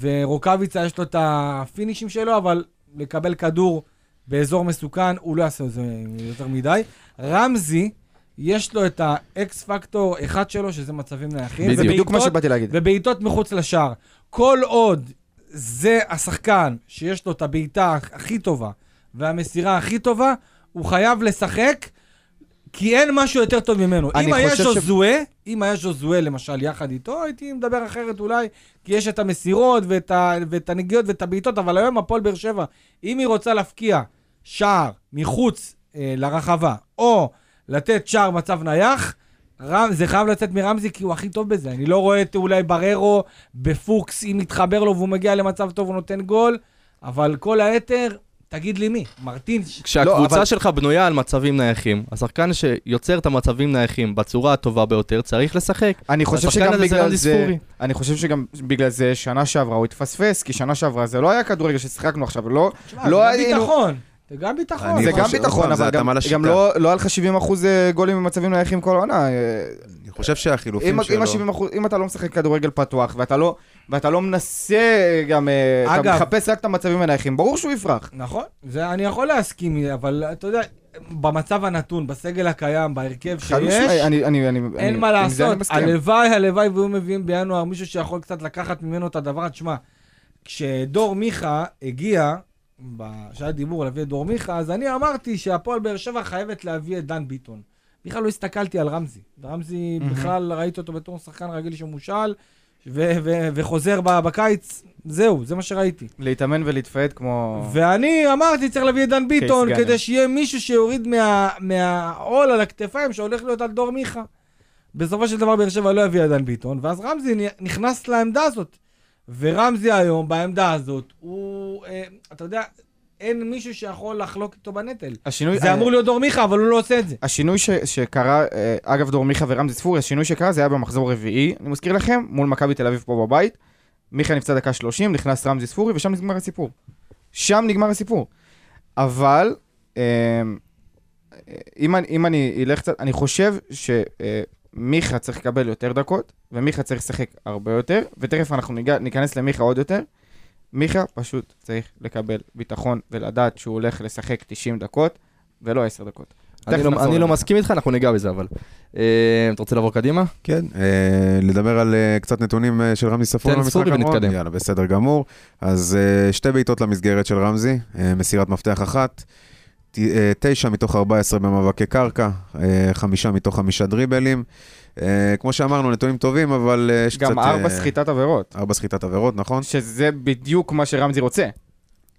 ורוקאביצה יש לו את הפינישים שלו, אבל לקבל כדור באזור מסוכן, הוא לא יעשה את זה יותר מדי. רמזי, יש לו את האקס פקטור אחד שלו, שזה מצבים נייחים. בדיוק. מה שבאתי להגיד. ובעיטות מחוץ לשער. כל עוד זה השחקן שיש לו את הבעיטה הכי טובה והמסירה הכי טובה, הוא חייב לשחק, כי אין משהו יותר טוב ממנו. אם היה חושב ש- ז'וזואה, אם היה ז'וזואה למשל יחד איתו, הייתי מדבר אחרת אולי, כי יש את המסירות ואת, ה, ואת הנגיעות ואת הבעיטות, אבל היום הפועל באר שבע, אם היא רוצה להפקיע שער מחוץ אה, לרחבה, או לתת שער מצב נייח, רם, זה חייב לצאת מרמזי כי הוא הכי טוב בזה. אני לא רואה את אולי בררו בפוקס, אם מתחבר לו והוא מגיע למצב טוב הוא נותן גול, אבל כל היתר, תגיד לי מי? מרטין? כשהקבוצה לא, אבל- שלך בנויה על מצבים נייחים, השחקן שיוצר את המצבים נייחים בצורה הטובה ביותר צריך לשחק. אני חושב שגם זה בגלל זה, ספורי. אני חושב שגם בגלל זה שנה שעברה הוא התפספס, כי שנה שעברה זה לא היה כדורגל ששיחקנו עכשיו, לא, תשמע, לא זה גם היינו- ביטחון. זה גם ביטחון. זה גם ביטחון, זה אבל גם. גם לא, לא היה לך 70 אחוז גולים במצבים נייחים כל העונה. אה, אני חושב שהחילופים אם, שלו... אם, ה- 70%, אם אתה לא משחק כדורגל פתוח, ואתה לא, ואתה לא מנסה גם, אה, אתה אגב- מחפש רק את המצבים הנייחים, ברור שהוא יפרח. נכון, זה אני יכול להסכים, אבל אתה יודע, במצב הנתון, בסגל הקיים, בהרכב שיש, אני, אני, אני, אין אני, מה לעשות. הלוואי, הלוואי והיו מביאים בינואר מישהו שיכול קצת לקחת ממנו את הדבר. תשמע, כשדור מיכה הגיע, ב- כשהיה דיבור להביא את דור מיכה, אז אני אמרתי שהפועל באר שבע חייבת להביא את דן ביטון. בכלל לא הסתכלתי על רמזי. רמזי, מהמם. בכלל ראיתי אותו בתור שחקן רגיל שמושל, ו- ו- וחוזר ב- בקיץ, זהו, זה מה שראיתי. להתאמן ולהתפעד כמו... ואני אמרתי, צריך להביא את דן ביטון. כדי שיהיה מישהו שיוריד מה- מהעול על הכתפיים שהולך להיות על דור מיכה. בסופו של דבר באר שבע לא הביאה את דן ביטון, ואז רמזי נכנס לעמדה הזאת. ורמזי היום, בעמדה הזאת, הוא, אה, אתה יודע, אין מישהו שיכול לחלוק איתו בנטל. השינוי, זה אמור להיות דור מיכה, אבל הוא לא עושה את זה. השינוי ש, שקרה, אה, אגב דור מיכה ורמזי ספורי, השינוי שקרה זה היה במחזור רביעי, אני מזכיר לכם, מול מכבי תל אביב פה בבית. מיכה נפצע דקה 30, נכנס רמזי ספורי, ושם נגמר הסיפור. שם נגמר הסיפור. אבל, אה, אם, אני- אם אני אלך קצת, אני חושב שמיכה צריך לקבל יותר דקות, ומיכה צריך לשחק הרבה יותר, ותכף אנחנו ניגע, ניכנס למיכה עוד יותר. מיכה פשוט צריך לקבל ביטחון ולדעת שהוא הולך לשחק 90 דקות, ולא 10 דקות. אני לא- אני לא. מסכים איתך, אנחנו ניגע בזה אבל. אה, אתה רוצה לעבור קדימה? כן, אה, לדבר על אה, קצת נתונים אה, של רמזי ספורי במשחק האחרון. ונתקדם. יאללה, בסדר גמור. אז אה, שתי בעיטות למסגרת של רמזי, אה, מסירת מפתח אחת, אה, תשע מתוך 14 במאבקי קרקע, אה, חמישה מתוך חמישה דריבלים. אה, כמו שאמרנו, נתונים טובים, אבל יש קצת... גם ארבע סחיטת עבירות, ארבע סחיטת עבירות, נכון? שזה בדיוק מה שרמזי רוצה.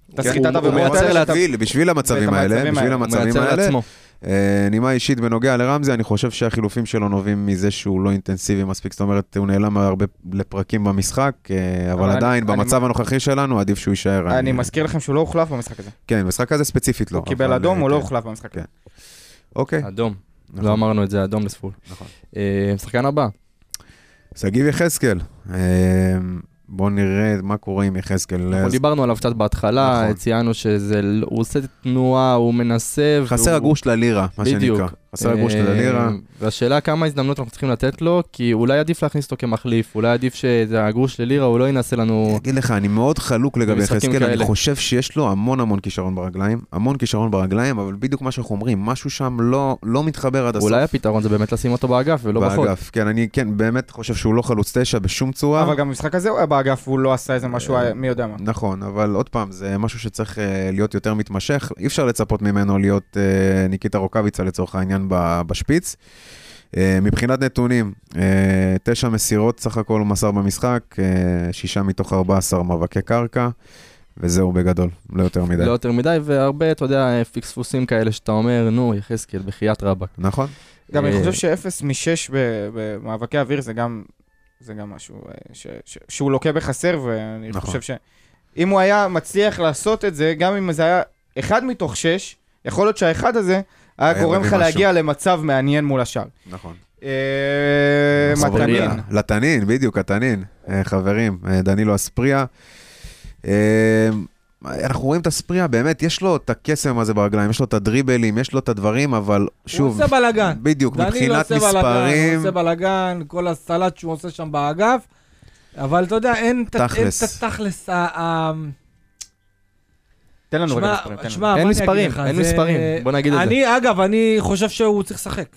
את כן, הסחיטת הוא- עבירות מייצר האלה, בשביל- בשביל המצבים האלה, המצבים בשביל האלה. הוא המצבים מייצר האלה. אה, נימה אישית בנוגע לרמזי, אני חושב שהחילופים שלו נובעים מזה שהוא לא אינטנסיבי מספיק, זאת אומרת, הוא נעלם הרבה לפרקים במשחק, אה, אבל אבל אני- עדיין, אני- במצב הנוכחי שלנו, עדיף שהוא יישאר. אני מזכיר לכם שהוא לא הוחלף במשחק הזה. כן, במשחק הזה ספציפית לא. הוא קיבל אדום, אה, הוא לא כן. הוחלף במשחק הזה. אוקיי. אדום. נכון, לא אמרנו את זה, אדום לספול. נכון. אה, שחקן הבא. שגיב יחזקאל, אה, בואו נראה מה קורה עם יחזקאל. אנחנו דיברנו עליו קצת בהתחלה, נכון. ציינו שזה, לא- הוא עושה תנועה, הוא מנסה. חסר והוא- הגרוש ללירה, מה בדיוק. שנקרא. חסר הגרוש אה, ללירה. והשאלה כמה הזדמנות אנחנו צריכים לתת לו, כי אולי עדיף להכניס אותו כמחליף, אולי עדיף שזה הגרוש ללירה, הוא לא ינסה לנו... אני אגיד לך, אני מאוד חלוק לגבי יחזקאל, אני. חושב שיש לו המון המון כישרון ברגליים, המון כישרון ברגליים, אבל בדיוק מה שאנחנו אומרים, משהו שם לא, לא מתחבר עד הסוף. אולי הפתרון זה באמת לשים אותו באגף ולא בחוד. באגף, כן, אני כן, באמת חושב שהוא לא חלוץ תשע בשום צורה. אבל גם במשחק הזה הוא היה באגף, הוא לא עשה איזה משהו, אה, מי יודע מה. נכון, אבל עוד פעם, זה משהו שצריך אה, להיות יותר מתמשך. אי אפשר לצפות ממנו להיות אה, ניקיטה רוקאביצה לצורך העניין ב- בשפיץ. אה, מבחינת נתונים, אה, תשע מסירות סך הכל הוא מסר במשחק, אה, שישה מתוך 14 מאבקי קרקע, וזהו בגדול, לא יותר מדי. לא יותר מדי, והרבה, אתה יודע, פיקספוסים כאלה שאתה אומר, נו, יחזקאל, בחייאת רבאק. נכון? גם אני חושב שאפס משש ב- במאבקי אוויר זה גם, זה גם משהו ש, ש, שהוא לוקה בחסר, ואני נכון. חושב שאם הוא היה מצליח לעשות את זה, גם אם זה היה אחד מתוך שש, יכול להיות שהאחד הזה היה גורם לך. להגיע למצב מעניין מול השאר. נכון. אה, סוברניה. מתנין. לתנין, בדיוק, התנין. אה, חברים, אה, דנילו אספריה. אה, אנחנו רואים את אספריה, באמת, יש לו את הקסם הזה ברגליים, יש לו את הדריבלים, יש לו את הדברים, אבל שוב, הוא עושה בלאגן. בדיוק, דנילו מבחינת עושה בלאגן, הוא מספרים, עושה בלאגן, כל הסלט שהוא עושה שם באגף, אבל אתה יודע, אין את התכלס ה... תן לנו רגע מספרים, אין מספרים, אין מספרים, בוא נגיד את זה. אני, אגב, אני חושב שהוא צריך לשחק.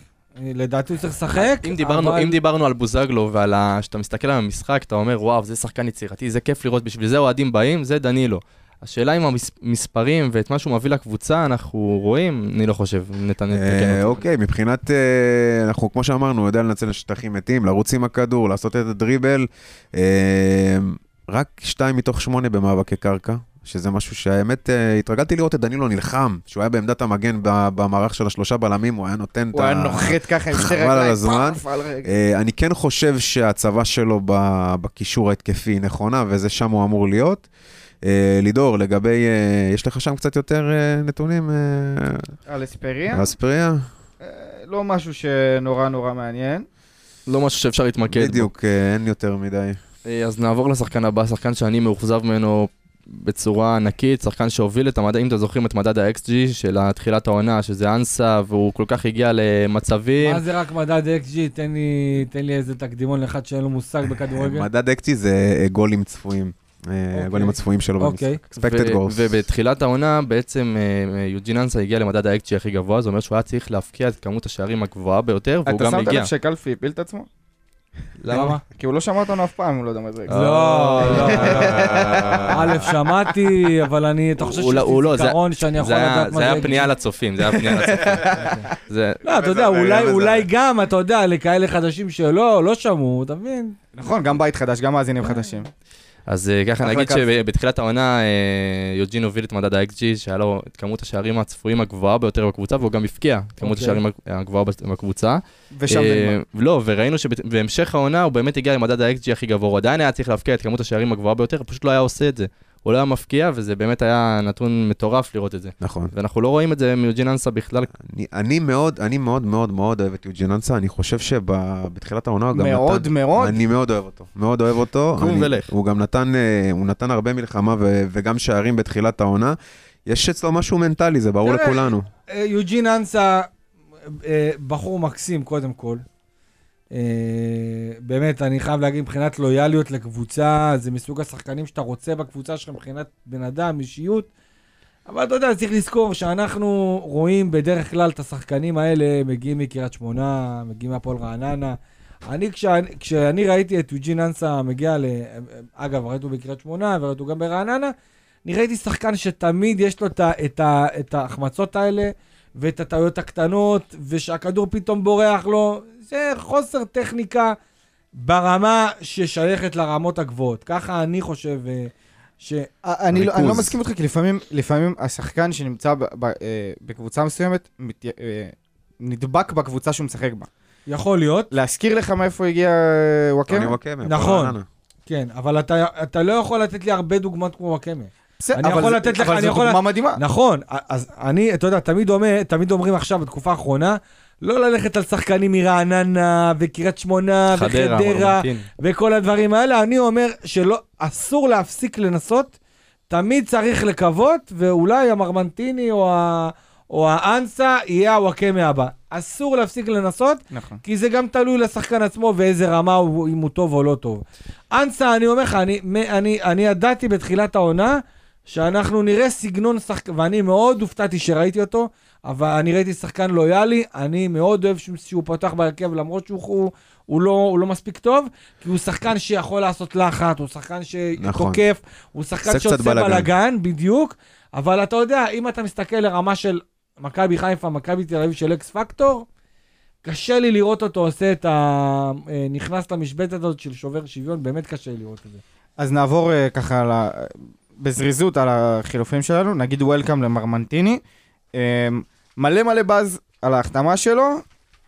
לדעתי הוא צריך לשחק, אם דיברנו, אבל- אם דיברנו על בוזגלו ועל ה... שאתה מסתכל על המשחק, אתה אומר, וואו, זה שחקן יצירתי, זה כיף לראות, בשביל זה אוהדים באים, זה דנילו. השאלה אם המספרים ואת מה שהוא מביא לקבוצה, אנחנו רואים, אני לא חושב, נתן... אה, תקן אותי. אוקיי, מבחינת, אה, אנחנו, כמו שאמרנו, יודע לנצל שטחים מתים, לרוץ עם הכדור, לעשות את הדריבל. אה, רק שתיים מתוך שמונה במאבקי קרקע, שזה משהו שהאמת, אה, התרגלתי לראות את דנילו נלחם, שהוא היה בעמדת המגן ב- במערך של השלושה בלמים, הוא היה נותן את הוא היה נוחת ככה עם שתי חבל רגליים. על הזמן. פאף, על רגל. אה, אני כן חושב שההצבה שלו ב- בקישור ההתקפי היא נכונה, וזה שם הוא אמור להיות. אה, לידור, לגבי, יש לך שם קצת יותר נתונים? על אספריה, על אספריה? לא משהו שנורא נורא מעניין. לא משהו שאפשר להתמקד בו. בדיוק, אין יותר מדי. אז נעבור לשחקן הבא, שחקן שאני מאוכזב ממנו בצורה ענקית, שחקן שהוביל את המדד, אם אתם זוכרים את מדד ה-XG של תחילת העונה, שזה אנסה, והוא כל כך הגיע למצבים. מה זה רק מדד XG? תן לי, תן לי איזה תקדימון לאחד שאין לו מושג בכדורגל. מדד אקצי זה אה, גולים צפויים. אה, אוקיי. הגולים הצפויים שלו אוקיי. במשחק. expected ו- goals. ובתחילת העונה בעצם אה, יוג'ין אנסה הגיע למדד ה-XG הכי גבוה, זה אומר שהוא היה צריך להפקיע את כמות השערים הגבוהה ביותר, והוא אתה גם שמת הגיע. לב שקלפי הפיל את עצמו? למה? כי הוא לא שמע אותנו אף פעם, הוא לא יודע מה זה. אה, לא, לא. א', שמעתי, אבל אני, אתה חושב שיש לא- לי לא, זה- זיכרון שאני יכול זה היה- לדעת מה זה היה XG? פנייה לצופים, זה היה פנייה לצופים. זה- לא, אתה יודע. אולי גם, אתה יודע, לכאלה חדשים שלא, לא שמעו, אתה מבין? נכון, גם בית חדש, גם מאזינים חדשים. אז אה, ככה נגיד קלפי. שבתחילת העונה אה, יוג'ין הוביל את מדד ה-XG, שהיה לו את כמות השערים הצפויים הגבוהה ביותר בקבוצה, והוא גם הבקיע את כמות אוקיי. השערים הגבוהה בקבוצה. ושם אה, נגמר. לא, וראינו שבהמשך העונה הוא באמת הגיע למדד ה-XG הכי גבוה, הוא עדיין היה צריך להבקיע את כמות השערים הגבוהה ביותר, פשוט לא היה עושה את זה. הוא לא היה מפקיע, וזה באמת היה נתון מטורף לראות את זה. נכון. ואנחנו לא רואים את זה מיוג'ין אנסה בכלל. אני- אני מאוד, אני מאוד מאוד מאוד אוהב את יוג'ין אנסה, אני חושב שבתחילת העונה הוא גם נתן... מאוד מאוד. אני מאוד אוהב אותו, מאוד אוהב אותו. קום ולך. הוא גם נתן, אה, הוא נתן הרבה מלחמה ו- וגם שערים בתחילת העונה. יש אצלו משהו מנטלי, זה ברור לכולנו. אה, יוג'ין אנסה, אה, בחור מקסים קודם כל. אה, באמת, אני חייב להגיד, מבחינת לויאליות לקבוצה, זה מסוג השחקנים שאתה רוצה בקבוצה שלך מבחינת בן אדם, אישיות. אבל אתה יודע, צריך לזכור שאנחנו רואים בדרך כלל את השחקנים האלה מגיעים מקריית שמונה, מגיעים מהפועל רעננה. אני, כשאני, כשאני ראיתי את יוג'ין אנסה מגיע ל... אגב, ראיתי אותו בקריית שמונה וראיתי גם ברעננה, אני ראיתי שחקן שתמיד יש לו את ההחמצות האלה ואת הטעויות הקטנות, ושהכדור פתאום בורח לו. זה חוסר טכניקה ברמה ששייכת לרמות הגבוהות. ככה אני חושב אה, ש... אני לא- אני לא ריכוז. מסכים איתך, כי לפעמים, לפעמים השחקן שנמצא ב- ב- אה, בקבוצה מסוימת, מת- אה, נדבק בקבוצה שהוא משחק בה. יכול להיות, להזכיר לך מאיפה הגיע אה, וואקמה? נכון. כן, אבל אתה, אתה לא יכול לתת לי הרבה דוגמאות כמו וואקמה. בסדר, אני אבל יכול לתת לך- אבל אני זו יכול- דוגמה מדהימה. נכון, אז אני, אתה יודע, תמיד, אומר, תמיד אומרים עכשיו, בתקופה האחרונה, לא ללכת על שחקנים מרעננה וקריית שמונה חדרה, וחדרה. וכל הדברים האלה, אני אומר שלא, אסור להפסיק לנסות, תמיד צריך לקוות, ואולי המרמנטיני או, ה, או האנסה יהיה הוואקמה הבא. אסור להפסיק לנסות, נכון. כי זה גם תלוי לשחקן עצמו ואיזה רמה הוא, אם הוא טוב או לא טוב. אנסה, אני אומר לך, אני, אני, אני ידעתי בתחילת העונה שאנחנו נראה סגנון שחקן, ואני מאוד הופתעתי שראיתי אותו, אבל אני ראיתי שחקן לויאלי, אני מאוד אוהב שהוא, פותח בהרכב, למרות שהוא הוא, הוא לא, הוא לא מספיק טוב, כי הוא שחקן שיכול לעשות לחץ, הוא שחקן נכון. שתוקף, הוא שחקן שעושה בלאגן. בלאגן, בדיוק, אבל אתה יודע, אם אתה מסתכל לרמה של מכבי חיפה, מכבי תל אביב של אקס פקטור, קשה לי לראות אותו עושה את ה... אה, נכנס למשבצת הזאת של שובר שוויון, באמת קשה לי לראות את זה. אז נעבור אה, ככה בזריזות על החילופים שלנו, נגיד וולקאם למרמנטיני. אה, מלא מלא באז על ההחתמה שלו,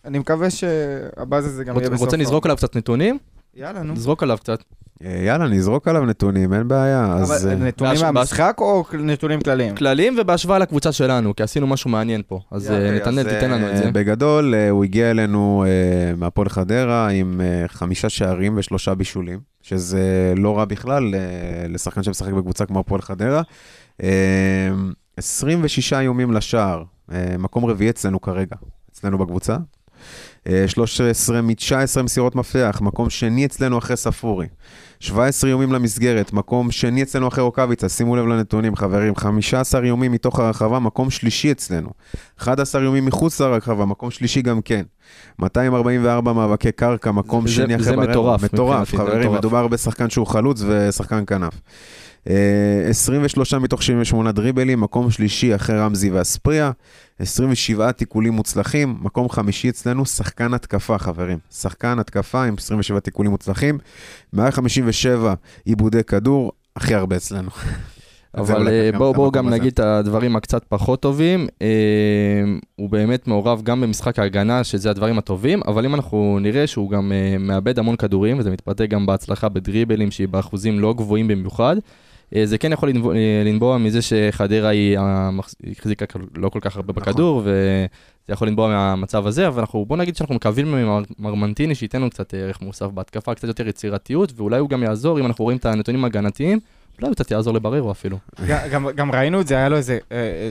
אני מקווה שהבאז הזה גם יהיה בסוף. רוצה נזרוק עליו קצת נתונים? יאללה, נו. נזרוק עליו קצת. אה, יאללה, נזרוק עליו נתונים, אין בעיה. אז... אבל אה, נתונים מהמשחק או נתונים כלליים? כללים ובהשוואה לקבוצה שלנו, כי עשינו משהו מעניין פה. אז נתנאל, תיתן לנו את זה. בגדול, הוא הגיע אלינו מהפועל חדרה עם חמישה שערים ושלושה בישולים, שזה לא רע בכלל אה, לשחקן שמשחק בקבוצה כמו הפועל חדרה. אה, 26 איומים לשער, אה, מקום רביעי אצלנו כרגע, אצלנו בקבוצה. אה, 13 מ-19 מסירות מפתח, מקום שני אצלנו אחרי ספורי. 17 איומים למסגרת, מקום שני אצלנו אחרי רוקאביצה, שימו לב לנתונים חברים, 15 איומים מתוך הרחבה, מקום שלישי אצלנו. 11 איומים מחוץ לרחבה, מקום שלישי גם כן. 244 מאבקי קרקע, מקום זה- שני אחרי זה בררו. מטורף מטורף, זה חברים, מטורף. מדובר בשחקן שהוא חלוץ ושחקן כנף. אה, 23 מתוך 78 דריבלים, מקום שלישי אחרי רמזי ואספריה, 27 תיקולים מוצלחים, מקום חמישי אצלנו, שחקן התקפה, חברים. שחקן התקפה עם 27 תיקולים מוצלחים, 157 עיבודי כדור, הכי הרבה אצלנו. אבל לקח אה, בואו את בוא גם הזה. נגיד את הדברים הקצת פחות טובים. אה, הוא באמת מעורב גם במשחק ההגנה, שזה הדברים הטובים, אבל אם אנחנו נראה שהוא גם אה, מאבד המון כדורים, וזה מתבטא גם בהצלחה בדריבלים, שהיא באחוזים לא גבוהים במיוחד, אה, זה כן יכול לנבוע, אה, לנבוע מזה שחדרה היא החזיקה לא כל כך הרבה נכון. בכדור, וזה יכול לנבוע מהמצב הזה, אבל אנחנו, בוא נגיד שאנחנו מקווים ממרמנטיני שייתן לנו קצת ערך מוסף בהתקפה, קצת יותר יצירתיות, ואולי הוא גם יעזור, אם אנחנו רואים את הנתונים ההגנתיים, אולי הוא קצת יעזור לבררו אפילו. גם- גם ראינו את זה, היה לו איזה, אה,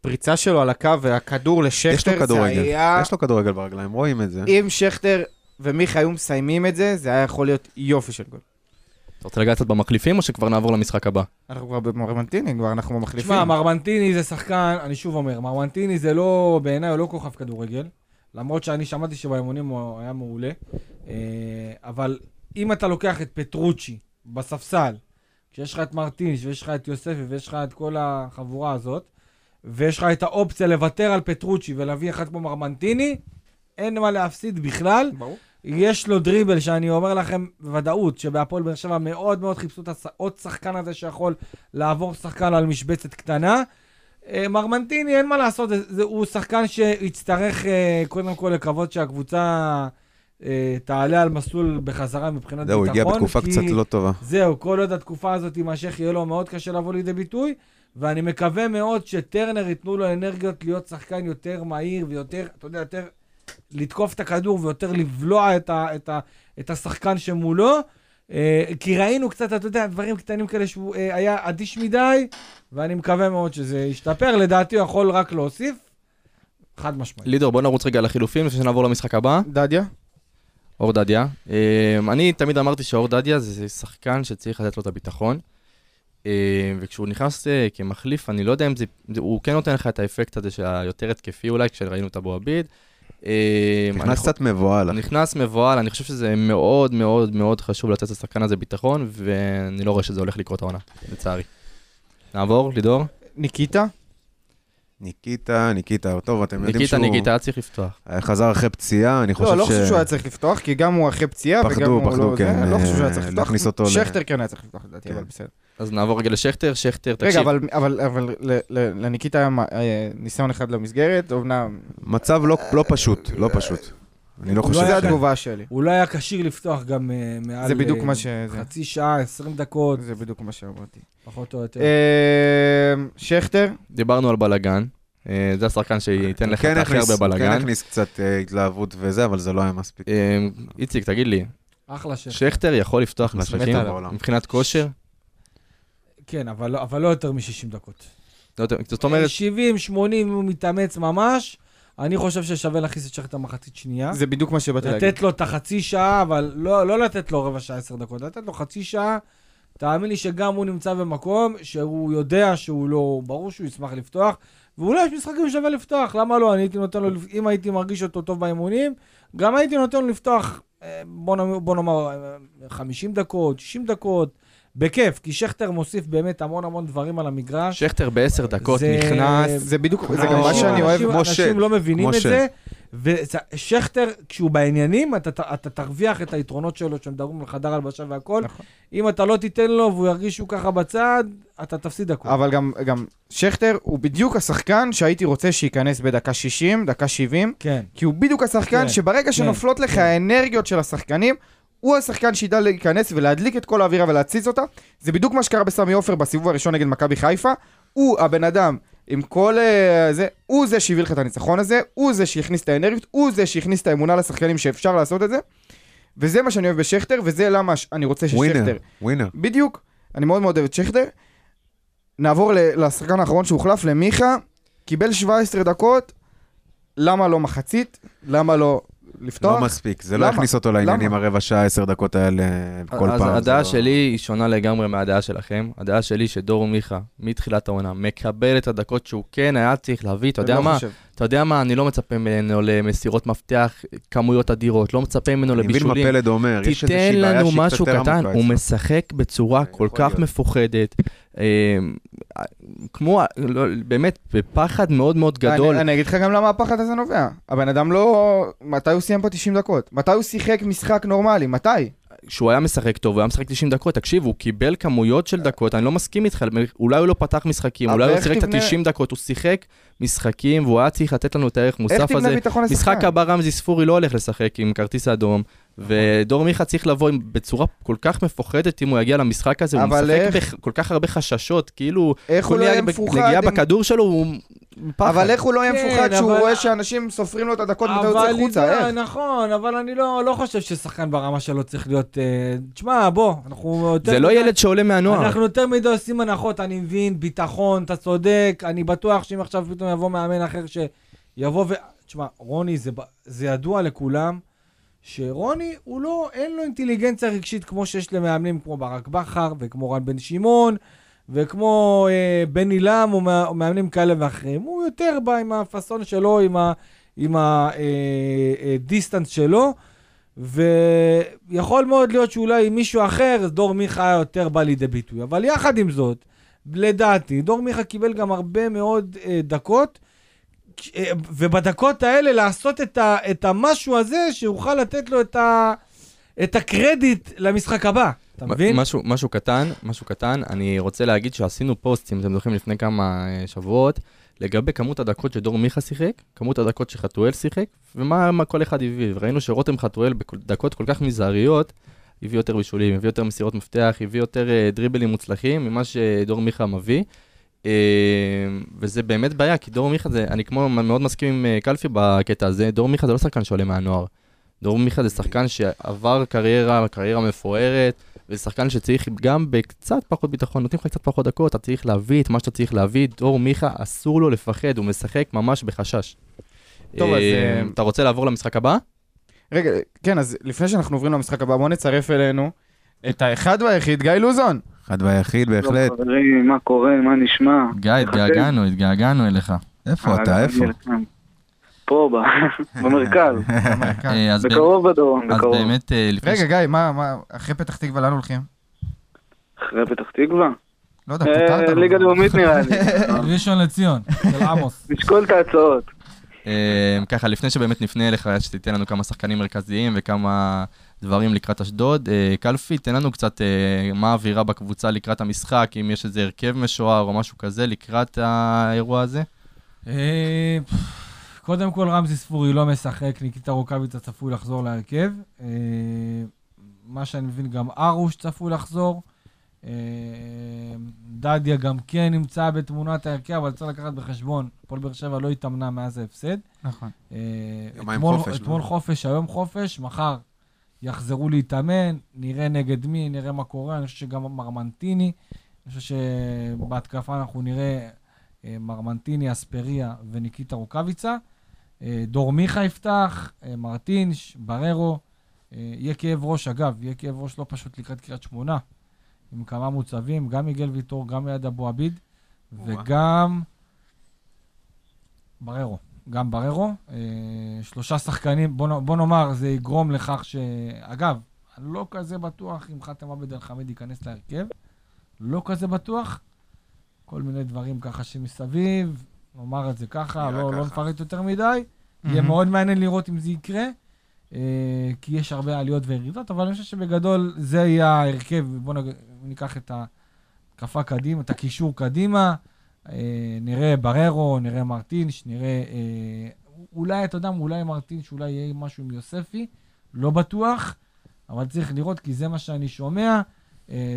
הפריצה שלו על הקו והכדור לשכטר, זה היה... יש לו כדורגל ברגליים, רואים את זה. אם שכטר ומיכה היו מסיימים את זה, זה היה יכול להיות יופי של גול. אתה רוצה לגעת קצת במחליפים, או שכבר נעבור למשחק הבא? אנחנו כבר במרמנטיני, כבר אנחנו מחליפים. תשמע, מרמנטיני זה שחקן, אני שוב אומר, מרמנטיני זה לא, בעיניי הוא לא כוכב כדורגל, למרות שאני שמעתי שבאימונים הוא היה מעולה, אה, אבל אם אתה לוקח את פטרוצ'י בספסל, כשיש לך את מרטינש ויש לך את יוספי ויש לך את כל החבורה הזאת, ויש לך את האופציה לוותר על פטרוצ'י ולהביא אחד כמו מרמנטיני, אין מה להפסיד בכלל. ברור. יש לו דריבל שאני אומר לכם בוודאות, שבהפועל באר שבע מאוד מאוד חיפשו את עוד שחקן הזה שיכול לעבור שחקן על משבצת קטנה. אה, מרמנטיני, אין מה לעשות, זה, הוא שחקן שיצטרך אה, קודם כל לקוות שהקבוצה אה, תעלה על מסלול בחזרה מבחינת זהו, ביטחון. הגיע בתקופה קצת לא טובה. זהו, כל עוד התקופה הזאת תימשך, יהיה לו מאוד קשה לבוא לידי ביטוי, ואני מקווה מאוד שטרנר ייתנו לו אנרגיות להיות שחקן יותר מהיר ויותר, אתה יודע, יותר לתקוף את הכדור ויותר לבלוע את, ה, את, ה, את השחקן שמולו. אה, כי ראינו קצת, אתה יודע, דברים קטנים כאלה שהוא אה, היה אדיש מדי, ואני מקווה מאוד שזה ישתפר. לדעתי הוא יכול רק להוסיף, חד משמעית. לידור, בוא נרוץ רגע לחילופים לפני שנעבור למשחק הבא. דדיה? אור דדיה. אה, אני תמיד אמרתי שאור דדיה זה שחקן שצריך לתת לו את הביטחון. וכשהוא נכנס כמחליף, אני לא יודע אם זה, זה- הוא כן נותן לך את האפקט הזה של היותר התקפי אולי, כשראינו את אבו עביד. אה, אני נכנס קצת מבוהל. נכנס מבוהל, אני חושב שזה מאוד מאוד מאוד חשוב לתת לשחקן הזה ביטחון, ואני לא רואה שזה הולך לקרות העונה, לצערי. נעבור, לידור? ניקיטה? ניקיטה, ניקיטה, טוב, אתם יודעים ניקיטה, שהוא ניקיטה, היה צריך לפתוח. חזר אחרי פציעה, אני חושב ש... לא, לא חושב שהוא היה צריך לפתוח, כי גם הוא אחרי פציעה, פחדו, וגם הוא פחדו, לא... כן, לא חושב שהוא היה אה, צריך לפתוח. להכניס אותו ל- שכטר כן היה צריך לפתוח, לדעתי, כן. אבל בסדר. אז נעבור רגע לשכטר, שכטר, רגע, תקשיב. אבל- אבל אבל ל- ל- לניקיטה היה אה, ניסיון אחד למסגרת, אומנם, מצב לא- לא פשוט, לא פשוט. אני לא חושב... לא זה היה ש- התגובה שלי. הוא לא היה כשיר לפתוח גם אה, מעל... זה בדיוק אה, מה ש... חצי שעה, 20 דקות, זה בדיוק מה שאמרתי. פחות או יותר. אה, שכטר, דיברנו על בלאגן. זה השחקן שייתן לך כן את הכי הכניס- הרבה כן בלאגן. הכניס קצת התלהבות וזה, אבל זה לא היה מספיק. איציק, תגיד לי, אחלה שכטר. שכטר יכול לפתוח משחקים. מבחינת כושר? כן, אבל לא- אבל לא יותר מ-60 דקות. לא זאת אומרת, 70, 80, אם הוא מתאמץ ממש, אני חושב ששווה להכניס את שכטר מחצית שנייה. זה בדיוק מה שבאתי להגיד. לתת לו את החצי שעה, אבל לא, לא לתת לו רבע שעה, עשר דקות, לתת לו חצי שעה. תאמין לי שגם הוא נמצא במקום שהוא יודע שהוא לא, ברור שהוא ישמח לפתוח, ואולי יש משחקים ששווה לפתוח, למה לא? אני הייתי נותן לו, אם הייתי מרגיש אותו טוב באימונים, גם הייתי נותן לו לפתוח, אה, בוא, נאמר- בוא נאמר, אה, 50 דקות, 60 דקות, בכיף, כי שכטר מוסיף באמת המון המון דברים על המגרש. שכטר בעשר דקות זה- נכנס, זה בדיוק, זה גם מה שאני אוהב. אנשים- כמו אנשים לא מבינים את. זה, ושכטר, כשהוא בעניינים, אתה, אתה, אתה תרוויח את היתרונות שלו שמדברים על חדר הלבשה והכל. נכון. אם אתה לא תיתן לו והוא ירגיש שהוא ככה בצד, אתה תפסיד הכול. אבל גם, גם שכטר הוא בדיוק השחקן שהייתי רוצה שייכנס בדקה 60, דקה 70, כן. כי הוא בדיוק השחקן כן, שברגע שנופלות לך האנרגיות של השחקנים, הוא השחקן שידע להיכנס ולהדליק את כל האווירה ולהתסיס אותה. זה בדיוק מה שקרה בסמי עופר בסיבוב הראשון נגד מכבי חיפה. הוא הבן אדם עם כל אה, זה, הוא זה שהביא לך את הניצחון הזה, הוא זה שהכניס את האנרגיות, הוא זה שהכניס את האמונה לשחקנים שאפשר לעשות את זה. וזה מה שאני אוהב בשכטר, וזה למה אני רוצה ווינר, ששכטר... ווינר. בדיוק, אני מאוד מאוד אוהב את שכטר. נעבור לשחקן האחרון שהוחלף, למיכה, קיבל 17 דקות, למה לא מחצית? למה לא לפתוח? לא מספיק, זה לא למה? יכניס אותו לעניינים? הרבע שעה, עשר דקות האלה כל אז פעם. זה הדעה לא- שלי היא שונה לגמרי מהדעה שלכם. הדעה שלי שדור מיכה, מתחילת העונה, מקבל את הדקות שהוא כן היה צריך להביא, אתה יודע לא מה? חושב. אתה יודע מה? אני לא מצפה ממנו למסירות מפתח, כמויות אדירות, לא מצפה ממנו אני מבין מה לבישולים. פלד אומר, יש תיתן איזושהי בעיה לנו שהיא קצת משהו יותר קטן, עמוקה הוא אצלו. משחק בצורה כל כך. מפוחדת, אה, כמו, לא, באמת, בפחד מאוד מאוד גדול. אני, אני אגיד לך גם למה הפחד הזה נובע. הבן אדם לא... מתי הוא סיים פה 90 דקות? מתי הוא שיחק משחק נורמלי? מתי? שהוא היה משחק טוב, הוא היה משחק 90 דקות, תקשיב, הוא קיבל כמויות של דקות, אני לא מסכים איתך, אולי הוא לא פתח משחקים, אולי הוא שיחק את תבנה- ה-90 דקות, הוא שיחק משחקים, והוא היה צריך לתת לנו את הערך מוסף הזה. משחק הבא רמזי ספורי לא הולך לשחק עם כרטיס אדום, ודור מיכה צריך לבוא עם- בצורה כל כך מפוחדת אם הוא יגיע למשחק הזה, הוא משחק איך- בכל כך הרבה חששות, כאילו, איך הוא לא יהיה מפוחד? נגיעה אם- בכדור שלו הוא פחד. אבל איך הוא לא יהיה כן, מפוחד כשהוא אבל- רואה שאנשים סופרים לו את הדקות מתי הוא אבל יוצא החוצה? איך? נכון, אבל אני לא, לא חושב ששחקן ברמה שלו צריך להיות... אה, תשמע, בוא, אנחנו יותר... זה לא מדי- ילד שעולה מהנוער. אנחנו יותר מדי עושים הנחות, אני מבין, ביטחון, אתה צודק, אני בטוח שאם עכשיו פתאום יבוא מאמן אחר שיבוא ו... תשמע, רוני, זה, זה ידוע לכולם, שרוני, הוא לא, אין לו אינטליגנציה רגשית כמו שיש למאמנים כמו ברק בכר וכמו רן בן שמעון וכמו אה, בן עילם או, מא- או מאמנים כאלה ואחרים. הוא יותר בא עם הפאסון שלו, עם ה... עם הדיסטנס שלו, ויכול מאוד להיות שאולי מישהו אחר, דור מיכה היה יותר בא לידי ביטוי. אבל יחד עם זאת, לדעתי, דור מיכה קיבל גם הרבה מאוד אה, דקות, אה, ובדקות האלה לעשות את, ה, את המשהו הזה, שיוכל לתת לו את, ה, את הקרדיט למשחק הבא. אתה מבין? משהו, משהו קטן, משהו קטן, אני רוצה להגיד שעשינו פוסט, אם אתם זוכרים, לפני כמה אה, שבועות, לגבי כמות הדקות שדור מיכה שיחק, כמות הדקות שחתואל שיחק, ומה מה כל אחד הביא. וראינו שרותם חתואל בדקות כל כך מזעריות, הביא יותר בישולים, הביא יותר מסירות מפתח, הביא יותר אה, דריבלים מוצלחים ממה שדור מיכה מביא. אה, וזה באמת בעיה, כי דור מיכה זה, אני כמו מאוד מסכים עם קלפי בקטע הזה, דור מיכה זה לא שחקן שעולה מהנוער. דור מיכה זה שחקן שעבר קריירה, קריירה מפוארת, וזה שחקן שצריך גם בקצת פחות ביטחון, נותנים לך קצת פחות דקות, אתה צריך להביא את מה שאתה צריך להביא. דור מיכה, אסור לו לפחד, הוא משחק ממש בחשש. טוב, אז, אה, אה, אתה רוצה לעבור למשחק הבא? רגע, כן, אז לפני שאנחנו עוברים למשחק הבא, בואו נצרף אלינו את האחד והיחיד, גיא לוזון. אחד והיחיד בהחלט. טוב, חברים, מה קורה, מה נשמע? גיא, התגעגענו, התגעגענו אליך. איפה אתה? אה, איפה? פה, במרכז. אה, בקרוב בדרום, בקרוב. רגע, גיא, מה, מה, אחרי פתח תקווה לאן הולכים? אחרי פתח תקווה. לא יודע, אה, פוטרת. ליגה לאומית נראה לי. ראשון לציון, של עמוס. נשקול את ההצעות. אה, ככה, לפני שבאמת נפנה אליך, שתיתן לנו כמה שחקנים מרכזיים וכמה דברים לקראת אשדוד, אה, קלפי, תן לנו קצת אה, מה האווירה בקבוצה לקראת המשחק, אם יש איזה הרכב משוער או משהו כזה לקראת האירוע הזה. קודם כל, רמזי ספורי לא משחק, ניקיטה רוקאביצה צפוי לחזור להרכב. אה, מה שאני מבין, גם ארוש צפוי לחזור. אה, דדיה גם כן נמצא בתמונת ההרכב, אבל צריך לקחת בחשבון, הפועל באר שבע לא התאמנה מאז ההפסד. נכון. אה, יומיים אתמול- חופש, אתמול לא? חופש, היום חופש, מחר יחזרו להתאמן, נראה נגד מי, נראה מה קורה, אני חושב שגם מרמנטיני, אני חושב שבהתקפה אנחנו נראה אה, מרמנטיני, אספריה וניקיטה רוקאביצה. אה, דור מיכה יפתח, אה, מרטינש, בררו. אה, יהיה כאב ראש, אגב, יהיה כאב ראש לא פשוט לקראת קריית שמונה, עם כמה מוצבים, גם מיגל ויטור, גם ליד אבו עביד. וגם בררו. גם בררו. שלושה שחקנים, בוא, נאמר, זה יגרום לכך ש... אגב, לא כזה בטוח אם חאתם עבד אל חמיד ייכנס להרכב. לא כזה בטוח. כל מיני דברים ככה שמסביב, נאמר את זה ככה, לא, לא ככה. נפרט יותר מדי. יהיה מהמם. מאוד מעניין לראות אם זה יקרה, אה, כי יש הרבה עליות וירידות, אבל אני חושב שבגדול זה יהיה ההרכב. בואו ניקח את ההתקפה קדימה, את הקישור קדימה, אה, נראה בררו, נראה מרטינש, נראה... אה, אולי, אתה יודע, אולי מרטינש, אולי יהיה משהו עם יוספי, לא בטוח, אבל צריך לראות, כי זה מה שאני שומע.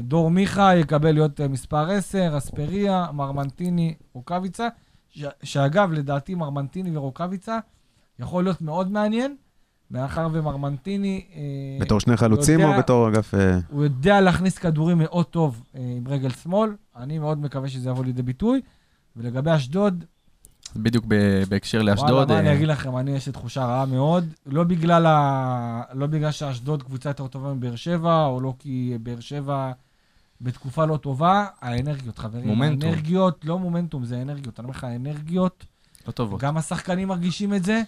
דור מיכה יקבל להיות מספר 10, אספריה, מרמנטיני, רוקאביצה, ש- שאגב, לדעתי מרמנטיני ורוקאביצה יכול להיות מאוד מעניין, מאחר ומרמנטיני... אה, בתור שני חלוצים יודע- או בתור אגף... אה, הוא יודע להכניס כדורים מאוד טוב אה, עם רגל שמאל, אני מאוד מקווה שזה יבוא לידי ביטוי. ולגבי אשדוד, בדיוק ב- בהקשר וואלה, לאשדוד, מה אה, אני אגיד לכם, אני יש לי תחושה רעה מאוד. לא בגלל, ה... לא בגלל שאשדוד קבוצה יותר טובה מבאר שבע, או לא כי באר שבע בתקופה לא טובה, האנרגיות, חברים. מומנטום. האנרגיות, לא מומנטום, זה אנרגיות. אני אומר לך, האנרגיות, לא טובות. גם השחקנים מרגישים את זה,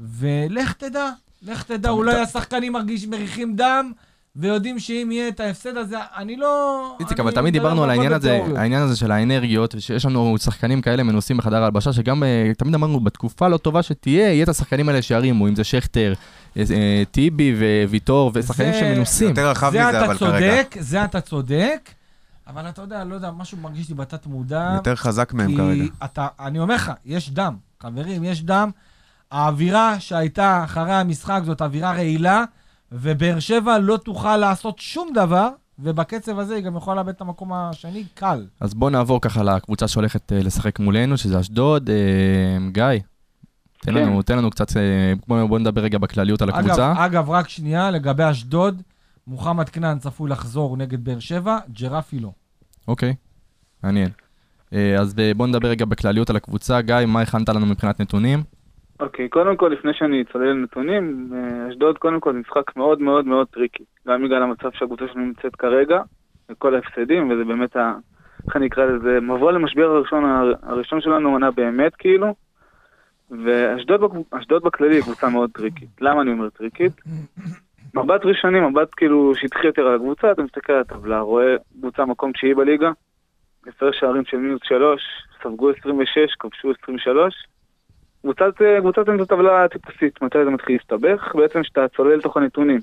ולך תדע, לך תדע, אולי השחקנים מרגישים, מריחים דם, ויודעים שאם יהיה את ההפסד הזה, אני לא... איציק, אבל תמיד מדבר דיברנו על העניין הזה. העניין הזה של האנרגיות, ושיש לנו שחקנים כאלה מנוסים בחדר ההלבשה, שגם אה, תמיד אמרנו, בתקופה לא טובה שתהיה, יהיה את השחקנים האלה שירימו, אם זה שכטר, אה, אה, טיבי וויטור, ושחקנים זה- שמנוסים. יותר רחב זה מזה, אתה אבל כרגע. צודק, זה אתה צודק, אבל אתה יודע, לא יודע, משהו מרגיש לי בתת מודע. יותר חזק מהם כי כרגע. אתה, אני אומר לך, יש דם. חברים, יש דם. האווירה שהייתה אחרי המשחק זאת אווירה רעילה, ובאר שבע לא תוכל לעשות שום דבר, ובקצב הזה היא גם יכולה לאבד את המקום השני קל. אז בואו נעבור ככה לקבוצה שהולכת אה, לשחק מולנו, שזה אשדוד. אה, גיא, תן כן. לנו, תן לנו קצת, אה, בואו בוא נדבר רגע בכלליות על הקבוצה. אגב, אגב, רק שנייה, לגבי אשדוד, מוחמד כנען צפוי לחזור נגד באר שבע, ג'רפי לא. אוקיי, מעניין. אז בואו נדבר רגע בכלליות על הקבוצה. גיא, מה הכנת לנו מבחינת נתונים? אוקיי, קודם כל, לפני שאני צולל לנתונים, אה, אשדוד קודם כל זה משחק מאוד מאוד מאוד tricky. גם בגלל המצב שהקבוצה שלנו נמצאת כרגע, וכל ההפסדים, וזה באמת, ה... איך אני אקרא לזה, מבוא למשבר הראשון, הראשון שלנו עונה באמת, כאילו. ואשדוד בכללי היא קבוצה מאוד טריקית. למה אני אומר טריקית? מבט ראשוני, מבט כאילו שטחי יותר על הקבוצה, אתה מסתכל על הטבלה, רואה קבוצה מקום תשיעי בליגה, הפרש שערים של מינוס שלוש, ספגו 26, כבשו 23, קבוצת, אה, קבוצת אמצע טבלה טיפוסית, מתי זה מתחיל להסתבך? בעצם כשאתה צולל לתוך הנתונים.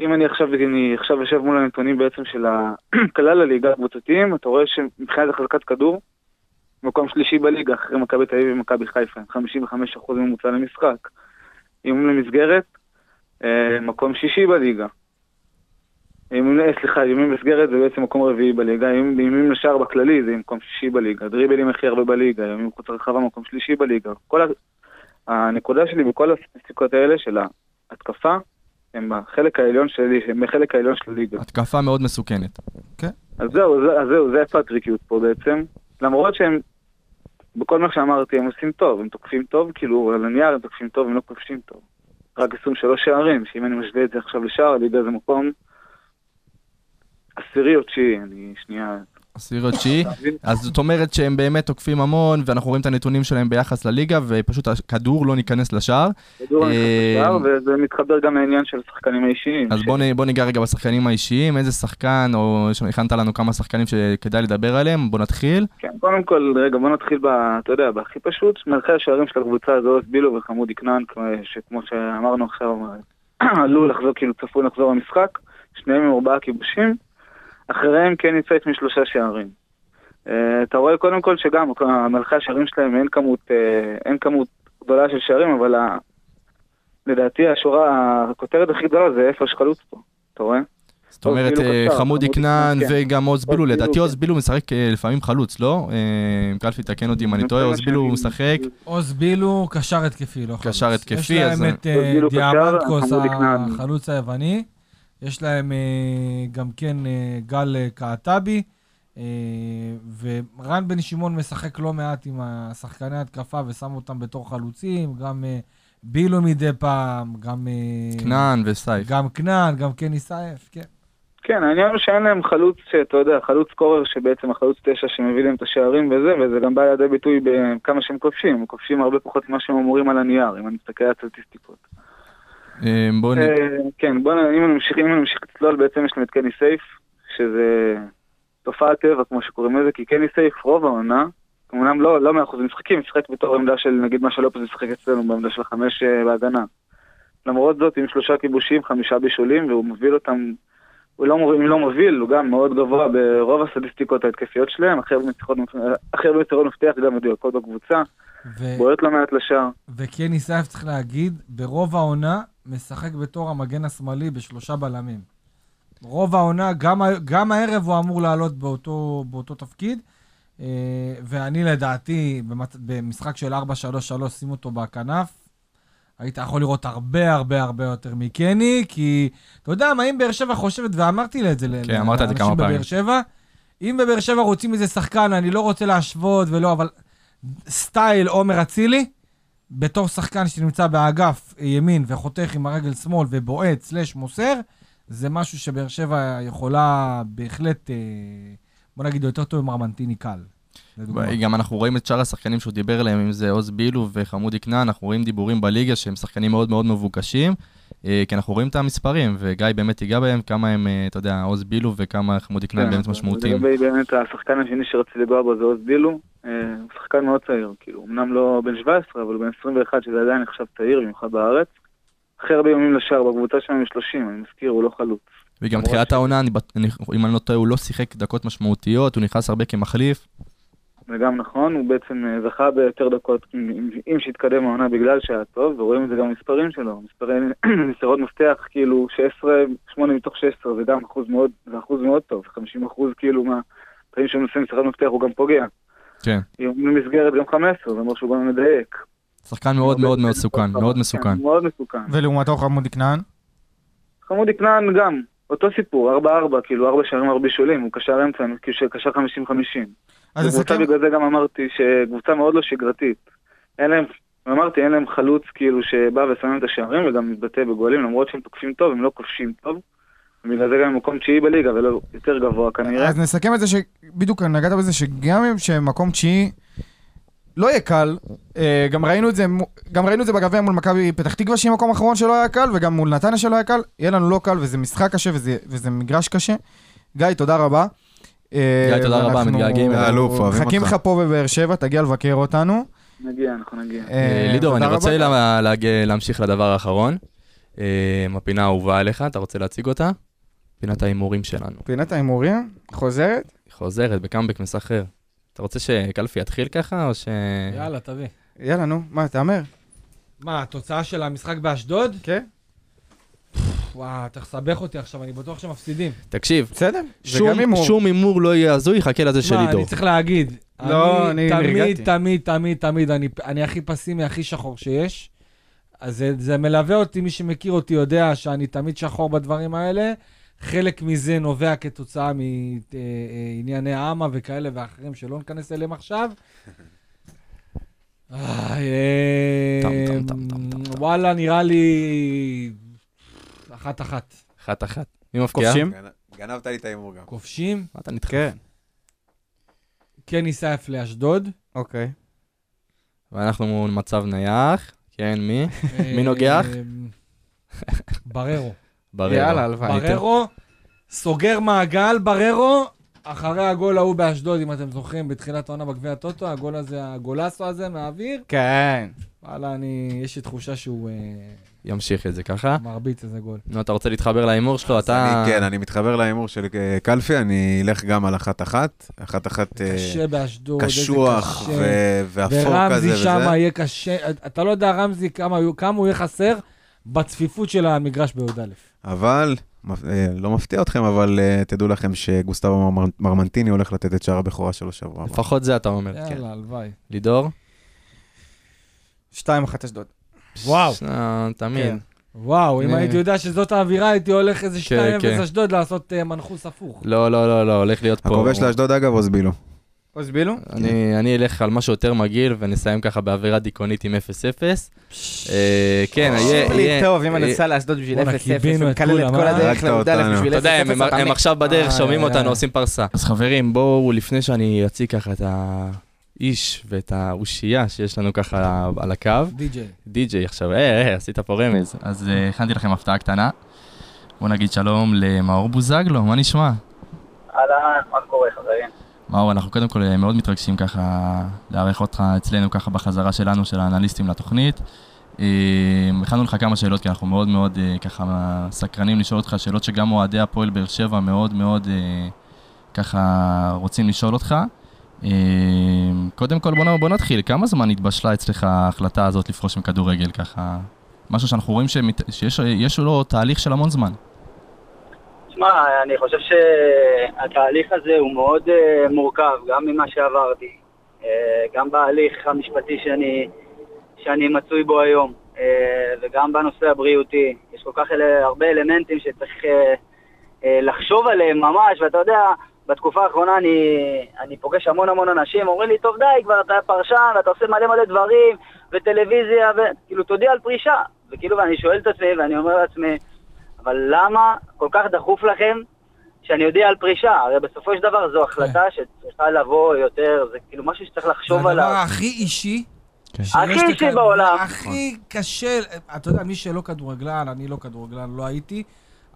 אם אני עכשיו, אני עכשיו יושב מול הנתונים בעצם של כלל הליגה הקבוצתיים, אתה רואה שמבחינת החזקת כדור, מקום שלישי בליגה, אחרי מכבי תל אביב ומכבי חיפה, 55% ממוצע למשחק. איום למסגרת, אה, מקום שישי בליגה. איומים, אה, סליחה, איומים למסגרת זה בעצם מקום רביעי בליגה, איומים לשער בכללי זה מקום שישי בליגה, דריבלים הכי הרבה בליגה, איומים מחוץ לרחבה מקום שלישי בליגה. כל ה... הנקודה שלי בכל הסטטיסטיקות האלה של ההתקפה, הם בחלק העליון שלי, הם בחלק העליון של הליגה. התקפה מאוד מסוכנת. אז זהו, זה, אז זהו, זה איפה הטריקיות פה בעצם. למרות שהם, בכל מה שאמרתי, הם עושים טוב, הם תוקפים טוב, כאילו על הנייר הם תוקפים טוב, הם לא כובשים טוב. רק 23 שערים, שאם אני משווה את זה עכשיו לשער הליגה זה מקום עשירי או תשיעי, אני שנייה... עשירי או תשיעי. אז זאת אומרת שהם באמת תוקפים המון, ואנחנו רואים את הנתונים שלהם ביחס לליגה, ופשוט הכדור לא ניכנס לשער. כדור נכנס אה, לשער, וזה מתחבר גם לעניין של השחקנים האישיים. אז ש- בוא, ניגע רגע בשחקנים האישיים, איזה שחקן, או יש- הכנת לנו כמה שחקנים שכדאי לדבר עליהם, בוא נתחיל. כן, קודם כל, רגע, בוא נתחיל ב... אתה יודע, בהכי פשוט, מלכי השערים של הקבוצה זה עוז בילו וחמודי כנען, כמו- שכמו שאמרנו עכשיו, עלו לחזור, כאילו צפוי לחזור למשחק, שניהם עם ארבעה כיבושים, אחריהם כן יצא עם שלושה שערים. אה, אתה רואה קודם כל שגם מלכי השערים שלהם אין כמות, אה, אין כמות גדולה של שערים, אבל ה... לדעתי השורה, הכותרת הכי גדולה זה איפה יש חלוץ פה, אתה רואה? זאת אומרת, אה, חמודי כנען כן. וגם עוז בילו, לדעתי כן. עוז בילו משחק לפעמים חלוץ, לא? אה, קלפי, תקן אותי אם אני טועה, עוז בילו משחק. עוז בילו, קשר התקפי, לא חלוץ. קשר התקפי, יש להם אז- את כנען. החלוץ היווני. יש להם אה, גם כן אה, גל אה, קעטבי. אה, ורן בן שמעון משחק לא מעט עם השחקני התקפה ושם אותם בתור חלוצים. גם אה, בילו מדי פעם, גם... אה, כנען וסייף. גם כנען, גם קני סייף, כן. כן, העניין הוא שאין להם חלוץ, שאתה יודע, חלוץ קורר שבעצם החלוץ תשע שמביא להם את השערים וזה, וזה גם בא לידי ביטוי בכמה שהם כובשים, הם כובשים הרבה פחות ממה שהם אמורים על הנייר, אם אני מסתכל על הסטטיסטיקות. אה, בוא נ... אה, כן, בוא נ... אם אני ממשיך, אם אני ממשיך לצלול, בעצם יש להם את קני סייף, שזה תופעת טבע, כמו שקוראים לזה, כי קני סייף רוב העונה, אמנם לא, לא מאה אחוז משחקים, משחק בתור עמדה של, נגיד מה שלופס משחק אצלנו, בעמדה של החמש אה, בהגנה. למרות זאת, עם שלושה כיבושים, חמישה בישולים, והוא מוביל אותם הוא לא, מוביל- לא מוביל, הוא גם מאוד גבוה ברוב הסטטיסטיקות ההתקפיות שלהם, הכי הרבה מסירות- הכי הרבה מסירות מפתח גם מדויקות בקבוצה, ו- בועט לא מעט לשער. וקני סייף, צריך להגיד, ברוב העונה משחק בתור המגן השמאלי בשלושה בלמים. רוב העונה, גם, גם הערב הוא אמור לעלות באותו, באותו תפקיד. אה, ואני לדעתי. במשחק של 4-3-3, שים אותו בכנף, היית יכול לראות הרבה הרבה הרבה יותר מקני, כי אתה יודע מה, אם באר שבע חושבת, ואמרתי את זה כן, אמרת את זה לאנשים כמה פעמים. בבאר שבע, אם בבאר שבע רוצים איזה שחקן, אני לא רוצה להשוות ולא, אבל סטייל עומר אצילי, בתור שחקן שנמצא באגף ימין וחותך עם הרגל שמאל ובועט סלש מוסר, זה משהו שבאר שבע יכולה בהחלט, אה, בוא נגיד, יותר טוב עם ארמנטיני קל. לדוגמה. גם אנחנו רואים את שאר השחקנים שהוא דיבר עליהם, אם זה עוז בילו וחמודי כנען, אנחנו רואים דיבורים בליגה שהם שחקנים מאוד מאוד מבוקשים, אה, כי אנחנו רואים את המספרים, וגיא באמת ייגע בהם, כמה הם, אה, אתה יודע, עוז בילו וכמה חמודי כנען באמת משמעותיים. לגבי באמת השחקן השני שרציתי לגוע בו זה עוז בילו, אה, הוא שחקן מאוד צעיר, כאילו, אמנם לא בן 17, אבל הוא בן 21, שזה עדיין נחשב צעיר, במיוחד בארץ. הכי הרבה יומים לשער בקבוצה שלנו עם 30, אני מזכיר, הוא לא חלוץ. וגם תחילת העונה, אני בט- אני- אם אני לא טועה, הוא לא שיחק דקות משמעותיות, הוא נכנס הרבה כמחליף. זה גם נכון, הוא בעצם אה, זכה ביותר דקות עם, שהתקדם העונה בגלל שהיה טוב, ורואים את זה גם במספרים שלו, מספרי מסירות מפתח, כאילו 16, 8 מתוך 16, זה גם אחוז מאוד, זה אחוז מאוד טוב, 50 אחוז כאילו מהפעמים שהוא נושא מסירת מפתח הוא גם פוגע. כן. אם במסגרת גם 15, זה אומר שהוא גם מדייק. שחקן מאוד מאוד מאוד מסוכן, מאוד מסוכן. כן, מאוד מסוכן. ולעומתו חמודי כנען? חמודי כנען גם, אותו סיפור, 4-4, כאילו 4 שערים 4 בישולים, הוא קשר אמצע, כאילו קשר 50-50. אז נסכם, בגלל זה גם אמרתי שקבוצה מאוד לא שגרתית. אין להם, אמרתי, אין להם חלוץ כאילו שבא ושמים את השערים וגם מתבטא בגולים, למרות שהם תוקפים טוב, הם לא כובשים טוב. ובגלל זה גם הם מקום תשיעי בליגה ולא יותר גבוה כנראה. אז נסכם את זה שבדיוק נגעת בזה שגם אם שמקום תשיעי לא יהיה קל, אה, גם ראינו את זה, גם ראינו את זה בגביע מול מכבי פתח תקווה שהיא מקום אחרון שלא היה קל, וגם מול נתניה שלא היה קל, יהיה לנו לא קל וזה משחק קשה וזה, וזה מגרש קשה. גיא, תודה רבה. אה, גיא, תודה רבה, מתגעגעים. אלוף, אוהבים מחכים אותך. לך פה בבאר שבע, תגיע לבקר אותנו. נגיע, אנחנו נגיע. אה, לידור, אני רוצה להמשיך לדבר האחרון. הפינה האהובה עליך, אתה רוצה להציג אותה? פינת ההימורים שלנו. פינת ההימורים, חוזרת. חוזרת בקאמבק מסחרר. אתה רוצה שקלפי יתחיל ככה, או ש... יאללה, תביא. יאללה, נו, מה, תהמר. מה, התוצאה של המשחק באשדוד? כן. וואו, אתה מסבך אותי עכשיו, אני בטוח שמפסידים. תקשיב, בסדר, זה שום- גם הימור. שום הימור לא יהיה הזוי, חכה לזה של מה, לידור. אני צריך להגיד. לא, אני תמיד, נרגעתי. תמיד, תמיד, תמיד, אני, אני הכי פסימי, הכי שחור שיש. אז זה, זה מלווה אותי, מי שמכיר אותי יודע שאני תמיד שחור בדברים האלה. חלק מזה נובע כתוצאה מענייני אמה וכאלה ואחרים שלא ניכנס אליהם עכשיו. טם. וואלה, נראה לי אחת-אחת. אחת אחת. מי מפקיע? כובשים? גנ- גנבת לי את ההימור גם. כובשים? מה אתה נדחף? כן. קני סייף לאשדוד. אוקיי. ואנחנו מול מצב נייח. כן, מי? מי אה, נוגח? בררו. בררו. יאללה, הלוואי. בררו, סוגר מעגל, בררו, אחרי הגול ההוא באשדוד, אם אתם זוכרים, בתחילת העונה בגביע הטוטו, הגול הזה, הגולסו הזה מהאוויר, כן. וואלה, אני, יש לי תחושה שהוא אה, ימשיך את זה ככה. מרביץ איזה גול. נו, אתה רוצה להתחבר להימור שלו? אתה... אני, כן, אני מתחבר להימור של אה, קלפי, אני אלך גם על אחת-אחת. אחת-אחת אה, קשה באשדוד, איזה קשוח ואפור כזה ורמזי וזה. שם יהיה קשה, אתה לא יודע, רמזי, כמה הוא יהיה חסר בצפיפות של המגרש בי"א. אבל, אה, לא מפתיע אתכם, אבל אה, תדעו לכם שגוסטבו מר- מרמנטיני הולך לתת את שער הבכורה שלו שבוע הבא. לפחות זה אתה אומר. כן. יאללה, הלוואי. לידור? שתיים אחת אשדוד. וואו. אה, תמיד. כן. וואו, אם אני- הייתי יודע שזאת האווירה, הייתי הולך איזה 2-0 כן. אשדוד לעשות מנחוס הפוך. לא, לא, לא, לא, הולך להיות פה... הכובש לאשדוד אגב, אוזבילו. אוזבילו? אני, אני אלך על משהו יותר מגעיל ונסיים ככה באווירה דיכאונית עם 0-0. אה, כן, יהיה... תקשיב לי טוב, אם אני אה, נוסע לאשדוד בשביל 0-0, בואנה, קיבינו את ומקלל את כולם, כל אה? הדרך לי"א. בשביל 0-0, אתה יודע, הם-. עכשיו בדרך, שומעים אותנו. עושים פרסה. אז חברים, בואו, לפני שאני אציג ככה את האיש ואת האושייה שיש לנו ככה על הקו, די.ג'יי. די.ג'יי עכשיו, אה, אה, עשית פה רמז. אז אה, הכנתי לכם הפתעה קטנה. בואו נגיד שלום למאור בוזגלו, מה נשמע? אהלן, מה קורה חברים? מאור, אנחנו קודם כל אה, מאוד מתרגשים ככה לארח אותך אצלנו ככה בחזרה שלנו, של האנליסטים לתוכנית. אה, הכנו לך כמה שאלות, כי אנחנו מאוד מאוד אה, ככה סקרנים לשאול אותך שאלות שגם אוהדי הפועל באר שבע מאוד מאוד ככה רוצים לשאול אותך. קודם כל בוא, בוא נתחיל, כמה זמן התבשלה אצלך ההחלטה הזאת לפרוש מכדורגל ככה? משהו שאנחנו רואים שמת, שיש יש לו תהליך של המון זמן. תשמע, אני חושב שהתהליך הזה הוא מאוד אה, מורכב, גם ממה שעברתי, אה, גם בהליך המשפטי שאני, שאני מצוי בו היום, אה, וגם בנושא הבריאותי. יש כל כך אלה, הרבה אלמנטים שצריך אה, אה, לחשוב עליהם ממש, ואתה יודע, בתקופה האחרונה אני, אני פוגש המון המון אנשים, אומרים לי, טוב די, כבר אתה פרשן, ואתה עושה מלא מלא דברים, וטלוויזיה, וכאילו, תודיע על פרישה. וכאילו, ואני שואל את עצמי, ואני אומר לעצמי, אבל למה כל כך דחוף לכם שאני אודיע על פרישה? הרי בסופו של דבר זו החלטה שצריכה לבוא יותר, זה כאילו משהו שצריך זה לחשוב הדבר עליו. הכי אישי. כן. הכי אישי בעולם. הכי קשה, אתה יודע, מי שלא כדורגלן, אני לא כדורגלן, לא הייתי,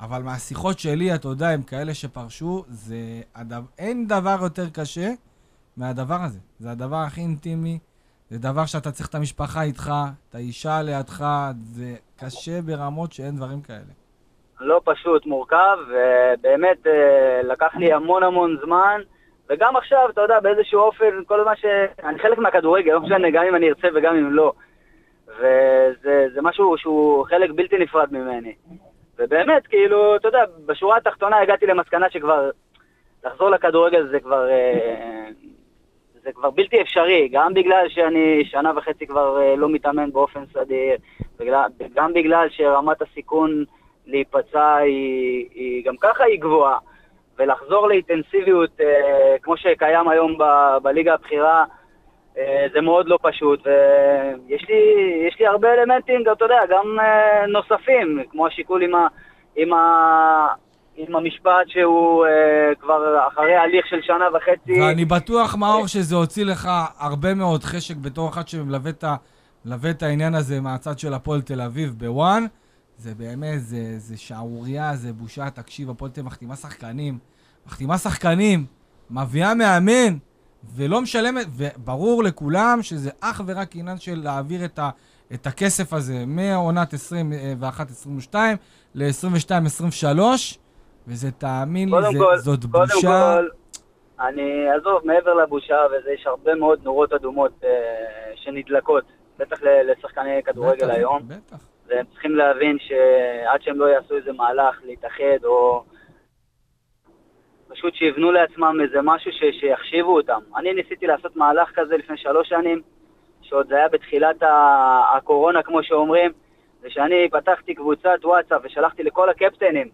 אבל מהשיחות שלי, אתה יודע, עם כאלה שפרשו, זה... הדבר, אין דבר יותר קשה מהדבר הזה. זה הדבר הכי אינטימי, זה דבר שאתה צריך את המשפחה איתך, את האישה לידך, זה קשה ברמות שאין דברים כאלה. לא פשוט, מורכב, ובאמת אה, לקח לי המון המון זמן, וגם עכשיו, אתה יודע, באיזשהו אופן, כל מה ש... אני חלק מהכדורגל, לא משנה, גם אם אני ארצה וגם אם לא. וזה זה משהו שהוא חלק בלתי נפרד ממני. ובאמת, כאילו, אתה יודע, בשורה התחתונה הגעתי למסקנה שכבר לחזור לכדורגל זה כבר... אה, זה כבר בלתי אפשרי, גם בגלל שאני שנה וחצי כבר אה, לא מתאמן באופן סדיר, גם בגלל שרמת הסיכון להיפצע היא, היא גם ככה היא גבוהה, ולחזור לאינטנסיביות אה, כמו שקיים היום ב, בליגה הבכירה, אה, זה מאוד לא פשוט, ויש לי, יש לי הרבה אלמנטים, אתה יודע, גם אה, נוספים, כמו השיקול עם, ה, עם, ה, עם המשפט שהוא אה, כבר אחרי הליך של שנה וחצי. ואני בטוח, מאור, שזה הוציא לך הרבה מאוד חשק בתור אחד שמלווה את ה- מלווה את העניין הזה מהצד של הפועל תל אביב בוואן. זה באמת, זה, זה שערורייה, זה בושה. תקשיב, הפועל תל אביב מחתימה שחקנים, מחתימה שחקנים, מביאה מאמן, ולא משלמת, וברור לכולם שזה אך ורק עניין של להעביר את, ה, את הכסף הזה מעונת 21-22 ל-22-23, וזה, תאמין לי, קודם זה, כל, זאת קודם בושה. כל, אני, עזוב, מעבר לבושה וזה, יש הרבה מאוד נורות אדומות אה, שנדלקות, בטח לשחקני כדורגל בטח, היום, בטח. והם צריכים להבין שעד שהם לא יעשו איזה מהלך, להתאחד, או פשוט שיבנו לעצמם איזה משהו ש- שיחשיבו אותם. אני ניסיתי לעשות מהלך כזה לפני שלוש שנים, שעוד זה היה בתחילת הקורונה, כמו שאומרים, זה שאני פתחתי קבוצת וואטסאפ ושלחתי לכל הקפטנים,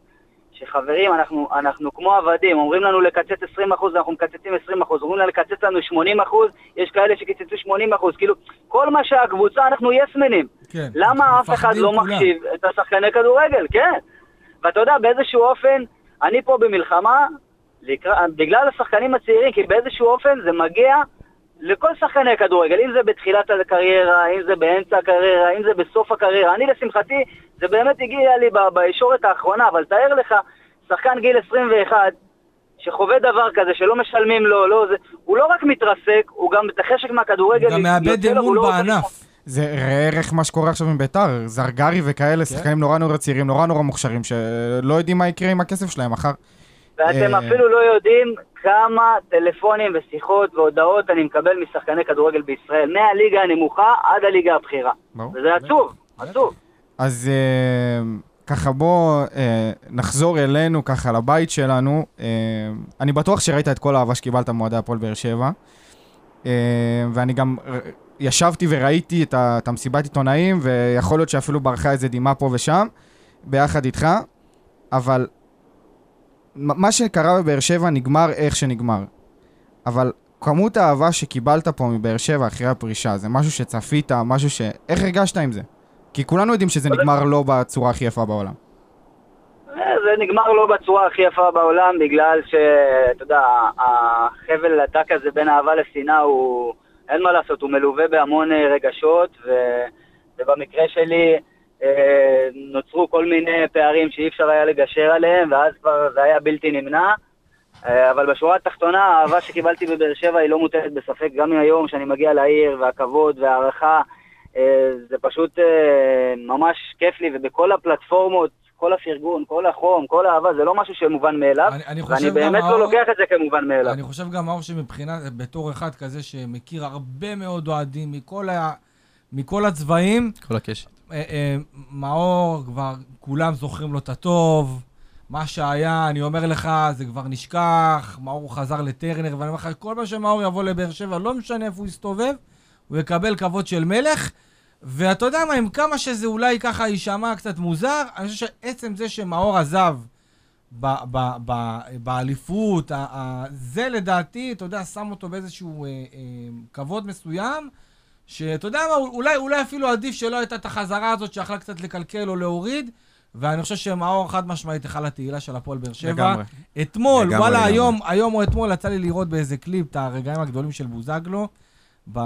שחברים, אנחנו, אנחנו כמו עבדים, אומרים לנו לקצץ 20%, אנחנו מקצצים 20%, אומרים לנו לקצץ לנו 80%, יש כאלה שקיצצו 80%, כאילו, כל מה שהקבוצה, אנחנו יסמנים. כן. למה אף אחד לא כולם. מחשיב את השחקני כדורגל? כן. ואתה יודע, באיזשהו אופן, אני פה במלחמה, לקרא, בגלל השחקנים הצעירים, כי באיזשהו אופן זה מגיע לכל שחקני הכדורגל, אם זה בתחילת הקריירה, אם זה באמצע הקריירה, אם זה בסוף הקריירה. אני לשמחתי, זה באמת הגיע לי בישורת האחרונה, אבל תאר לך, שחקן גיל 21, שחווה דבר כזה, שלא משלמים לו, לא זה, הוא לא רק מתרסק, הוא גם את החשק מהכדורגל. גם מאבד לו, אמון הוא לא בענף. זה ראה ערך מה שקורה עכשיו עם ביתר, זרגרי וכאלה, שחקנים נורא נורא צעירים, נורא נורא מוכשרים, שלא יודעים מה יקרה עם הכסף שלהם מחר. ואתם אה, אפילו לא יודעים כמה טלפונים ושיחות והודעות אני מקבל משחקני כדורגל בישראל, מהליגה הנמוכה עד הליגה הבכירה. וזה עצוב, עצוב. אז אה, ככה בוא אה, נחזור אלינו, ככה לבית שלנו. אה, אני בטוח שראית את כל האהבה שקיבלת מאוהדי הפועל באר שבע. אה, ואני גם ישבתי וראיתי את, המסיבת עיתונאים, ויכול להיות שאפילו ברחה איזה דמעה פה ושם, ביחד איתך, אבל מה שקרה בבאר שבע נגמר איך שנגמר. אבל כמות האהבה שקיבלת פה מבאר שבע אחרי הפרישה, זה משהו שצפית, משהו ש... איך הרגשת עם זה? כי כולנו יודעים שזה נגמר לא בצורה הכי יפה בעולם. אה, זה נגמר לא בצורה הכי יפה בעולם, בגלל שאתה יודע, החבל הדק הזה בין אהבה לשנאה הוא, אין מה לעשות, הוא מלווה בהמון אה, רגשות, ו, ובמקרה שלי אה, נוצרו כל מיני פערים שאי אפשר היה לגשר עליהם, ואז כבר זה היה בלתי נמנע. אה, אבל בשורה התחתונה, האהבה שקיבלתי בבאר שבע היא לא מוטלת בספק, גם מהיום שאני מגיע לעיר, והכבוד וההערכה, אה, זה פשוט אה, ממש כיף לי, ובכל הפלטפורמות, כל הפרגון, כל החום, כל האהבה, זה לא משהו שמובן מאליו, אני- אני ואני באמת לא לוקח את זה כמובן מאליו. אני חושב גם, מאור, שמבחינת, בתור אחד כזה שמכיר הרבה מאוד אוהדים מכל, ה, מכל הצבעים, כל הקשת. אה, אה, מאור, כבר כולם זוכרים לו את הטוב. מה שהיה, אני אומר לך, זה כבר נשכח, מאור חזר לטרנר, ואני אומר לך, כל פעם שמאור יבוא לבאר שבע, לא משנה איפה הוא יסתובב, הוא יקבל כבוד של מלך. ואתה יודע מה, עם כמה שזה אולי ככה יישמע קצת מוזר, אני חושב שעצם זה שמאור עזב ב- ב- ב- באליפות, ה- ה- זה לדעתי, אתה יודע, שם אותו באיזשהו אה, אה, כבוד מסוים, שאתה יודע מה, אולי, אולי אפילו עדיף שלא הייתה את החזרה הזאת שיכלה קצת לקלקל או להוריד, ואני חושב שמאור חד משמעית אחד לתהילה של הפועל באר שבע. לגמרי. אתמול, לגמרי, וואלה, לגמרי. היום, היום או אתמול יצא לי לראות באיזה קליפ את הרגעים הגדולים של בוזגלו. ב...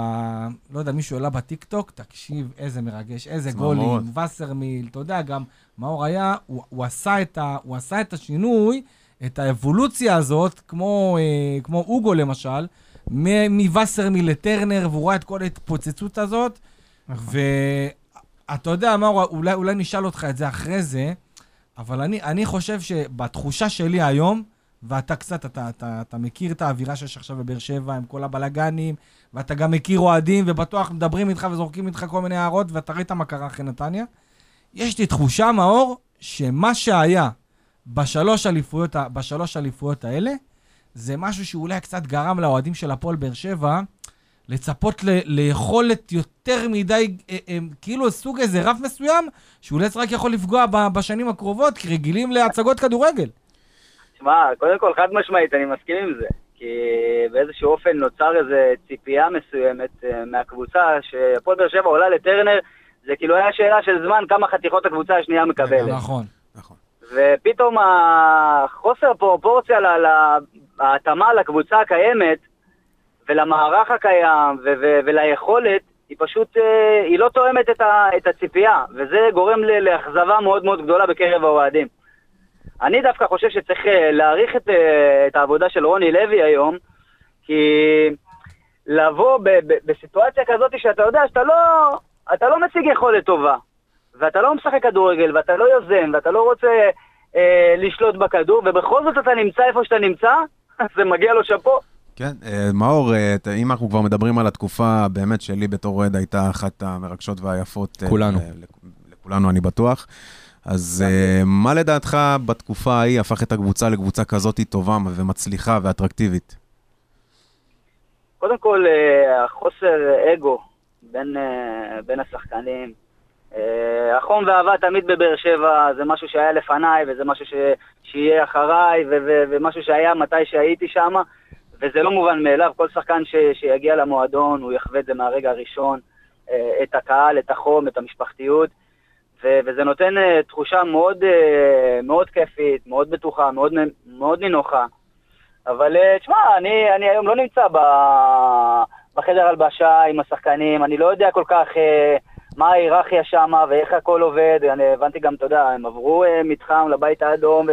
לא יודע, מישהו העלה בטיקטוק, תקשיב, איזה מרגש, איזה. גולים, וסרמיל, אתה יודע, גם מאור היה, הוא, הוא, עשה את ה, הוא עשה את השינוי, את האבולוציה הזאת, כמו, אה, כמו אוגו למשל, מווסרמיל לטרנר, והוא ראה את כל ההתפוצצות הזאת, ואתה יודע, מאור, אולי, אולי נשאל אותך את זה אחרי זה, אבל אני, אני חושב שבתחושה שלי היום, ואתה קצת, אתה, אתה, אתה מכיר את האווירה שיש עכשיו בבאר שבע עם כל הבלגנים, ואתה גם מכיר אוהדים, ובטוח מדברים איתך וזורקים איתך כל מיני הערות, ואתה ראית מה קרה אחרי נתניה. יש לי תחושה, מאור, שמה שהיה בשלוש אליפויות, בשלוש אליפויות האלה, זה משהו שאולי קצת גרם לאוהדים של הפועל באר שבע לצפות ל- ליכולת יותר מדי, אה, אה, כאילו סוג איזה רף מסוים, שאולי זה רק יכול לפגוע ב- בשנים הקרובות, כי רגילים להצגות כדורגל. תשמע, קודם כל חד משמעית, אני מסכים עם זה. כי באיזשהו אופן נוצר איזו ציפייה מסוימת אה, מהקבוצה, שהפועל באר שבע עולה לטרנר, זה כאילו היה שאלה של זמן כמה חתיכות הקבוצה השנייה מקבלת. נכון. נכון. ופתאום החוסר פרופורציה ל- ל- ההתאמה לקבוצה הקיימת ולמערך הקיים ו- ו- וליכולת, היא פשוט, אה, היא לא תואמת את, ה- את הציפייה, וזה גורם לאכזבה מאוד מאוד גדולה בקרב האוהדים. אני דווקא חושב שצריך אה, להעריך את, אה, את העבודה של רוני לוי היום, כי לבוא ב- ב- בסיטואציה כזאת שאתה יודע שאתה לא, אתה לא מציג יכולת טובה, ואתה לא משחק כדורגל, ואתה לא יוזם, ואתה לא רוצה אה, לשלוט בכדור, ובכל זאת אתה נמצא איפה שאתה נמצא, זה מגיע לו שאפו. כן, אה, מאור, אם אנחנו כבר מדברים על התקופה, באמת שלי בתור אוהד הייתה אחת המרגשות והיפות. כולנו. לכ- לכולנו, אני בטוח. אז אה, מה לדעתך בתקופה ההיא הפך את הקבוצה לקבוצה כזאת טובה ומצליחה ואטרקטיבית? קודם כל, אה, החוסר אגו בין, אה, בין השחקנים. החום והאהבה תמיד בבאר שבע זה משהו שהיה לפניי, וזה משהו ש, שיהיה אחריי, ו, ו, ומשהו שהיה מתי שהייתי שם, וזה לא מובן מאליו. כל שחקן ש, שיגיע למועדון, הוא יחווה את זה מהרגע הראשון, את הקהל, את החום, את המשפחתיות, ו, וזה נותן אה, תחושה מאוד, אה, מאוד כיפית, מאוד בטוחה, מאוד, מאוד נינוחה. אבל אה, תשמע, אני, אני היום לא נמצא ב, בחדר הלבשה עם השחקנים, אני לא יודע כל כך אה, מה ההיררכיה שם ואיך הכל עובד, אני הבנתי גם, אתה יודע, הם עברו אה, מתחם לבית האדום, ו...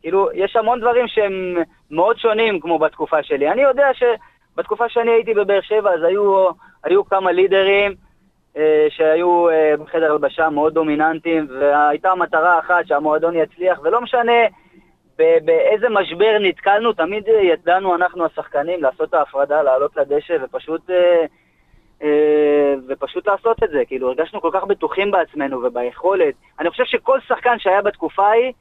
כאילו, יש המון דברים שהם מאוד שונים כמו בתקופה שלי. אני יודע שבתקופה שאני הייתי בבאר שבע, אז היו, היו כמה לידרים שהיו אה, בחדר הלבשה מאוד דומיננטיים, והייתה מטרה אחת, שהמועדון יצליח, ולא משנה באיזה משבר נתקלנו, תמיד אה, ידענו אנחנו השחקנים לעשות את ההפרדה, לעלות לדשא ופשוט... אה, אה, ופשוט לעשות את זה, כאילו הרגשנו כל כך בטוחים בעצמנו וביכולת. אני חושב שכל שחקן שהיה בתקופה ההיא,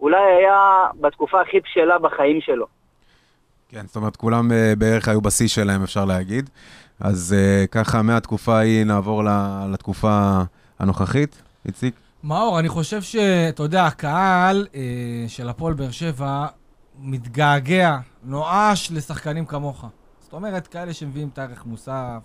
אולי היה בתקופה הכי בשלה בחיים שלו. כן, זאת אומרת, כולם אה, בערך היו בשיא שלהם, אפשר להגיד. אז אה, ככה, מהתקופה ההיא נעבור לתקופה הנוכחית. איציק? מאור, אני חושב שאתה יודע, הקהל אה, של הפועל באר שבע מתגעגע, נואש לשחקנים כמוך. זאת אומרת, כאלה שמביאים את הערך מוסף,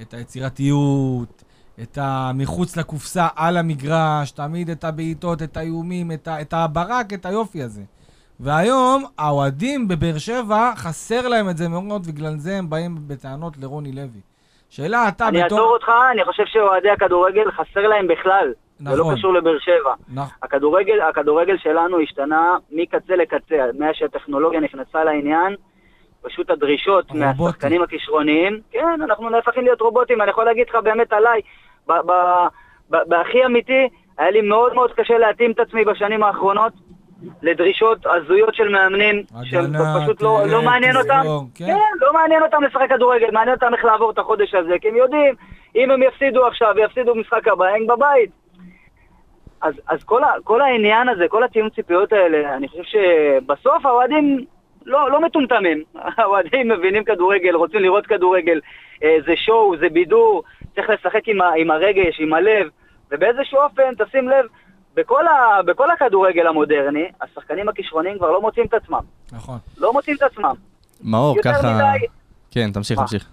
את היצירתיות, את המחוץ לקופסה על המגרש, תמיד את הבעיטות, את האיומים, את, ה, את הברק, את היופי הזה. והיום, האוהדים בבאר שבע, חסר להם את זה מאוד, בגלל זה הם באים בטענות לרוני לוי. שאלה, אתה אני בתור... אעצור אותך, אני חושב שאוהדי הכדורגל חסר להם בכלל. זה לא נכון. קשור לבאר שבע. נכון. הכדורגל, הכדורגל שלנו השתנה מקצה לקצה, מאז שהטכנולוגיה נכנסה לעניין, פשוט הדרישות הרובוטים. מהשחקנים הכישרוניים, כן, אנחנו נהפכים להיות רובוטים, אני יכול להגיד לך באמת עליי, בהכי אמיתי, היה לי מאוד מאוד קשה להתאים את עצמי בשנים האחרונות לדרישות הזויות של מאמנים, שפשוט לא, לא מעניין אותם, כן. כן, לא מעניין אותם לשחק כדורגל, מעניין אותם איך לעבור את החודש הזה, כי הם יודעים, אם הם יפסידו עכשיו ויפסידו במשחק הבא, הם בבית. אז, אז כל, ה, כל העניין הזה, כל התיאום ציפיות האלה, אני חושב שבסוף האוהדים לא, לא מטומטמים. האוהדים מבינים כדורגל, רוצים לראות כדורגל. אה, זה שואו, זה בידור, צריך לשחק עם, ה, עם הרגש, עם הלב, ובאיזשהו אופן, תשים לב, בכל, ה, בכל הכדורגל המודרני, השחקנים הכישרוניים כבר לא מוצאים את עצמם. נכון. לא מוצאים את עצמם. מאור, ככה... מדי- כן, תמשיך, מה? תמשיך.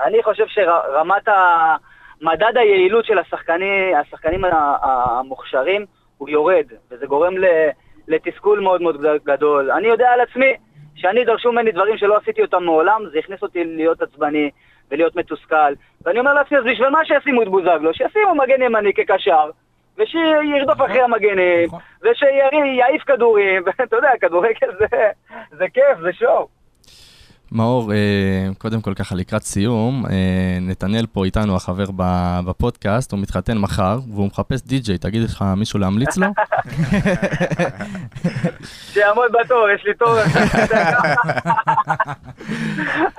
אני חושב שרמת ה... מדד היעילות של השחקני, השחקנים המוכשרים הוא יורד, וזה גורם ל... לתסכול מאוד מאוד גד- גדול. אני יודע על עצמי שאני דרשו ממני דברים שלא עשיתי אותם מעולם, זה הכניס אותי להיות עצבני ולהיות מתוסכל. ואני אומר לעצמי, אז בשביל מה שישימו את בוזגלו? שישימו מגן ימני כקשר, ושירדוף אחרי המגנים, נכון. ושיעיף כדורים, ואתה יודע, כדורגל זה, זה כיף, זה שואו. מאור, אה, קודם כל ככה לקראת סיום, אה, נתנאל פה איתנו, החבר ב- בפודקאסט, הוא מתחתן מחר, והוא מחפש די-ג'יי, תגיד לך מישהו להמליץ לו? שיעמוד בתור, יש לי תור.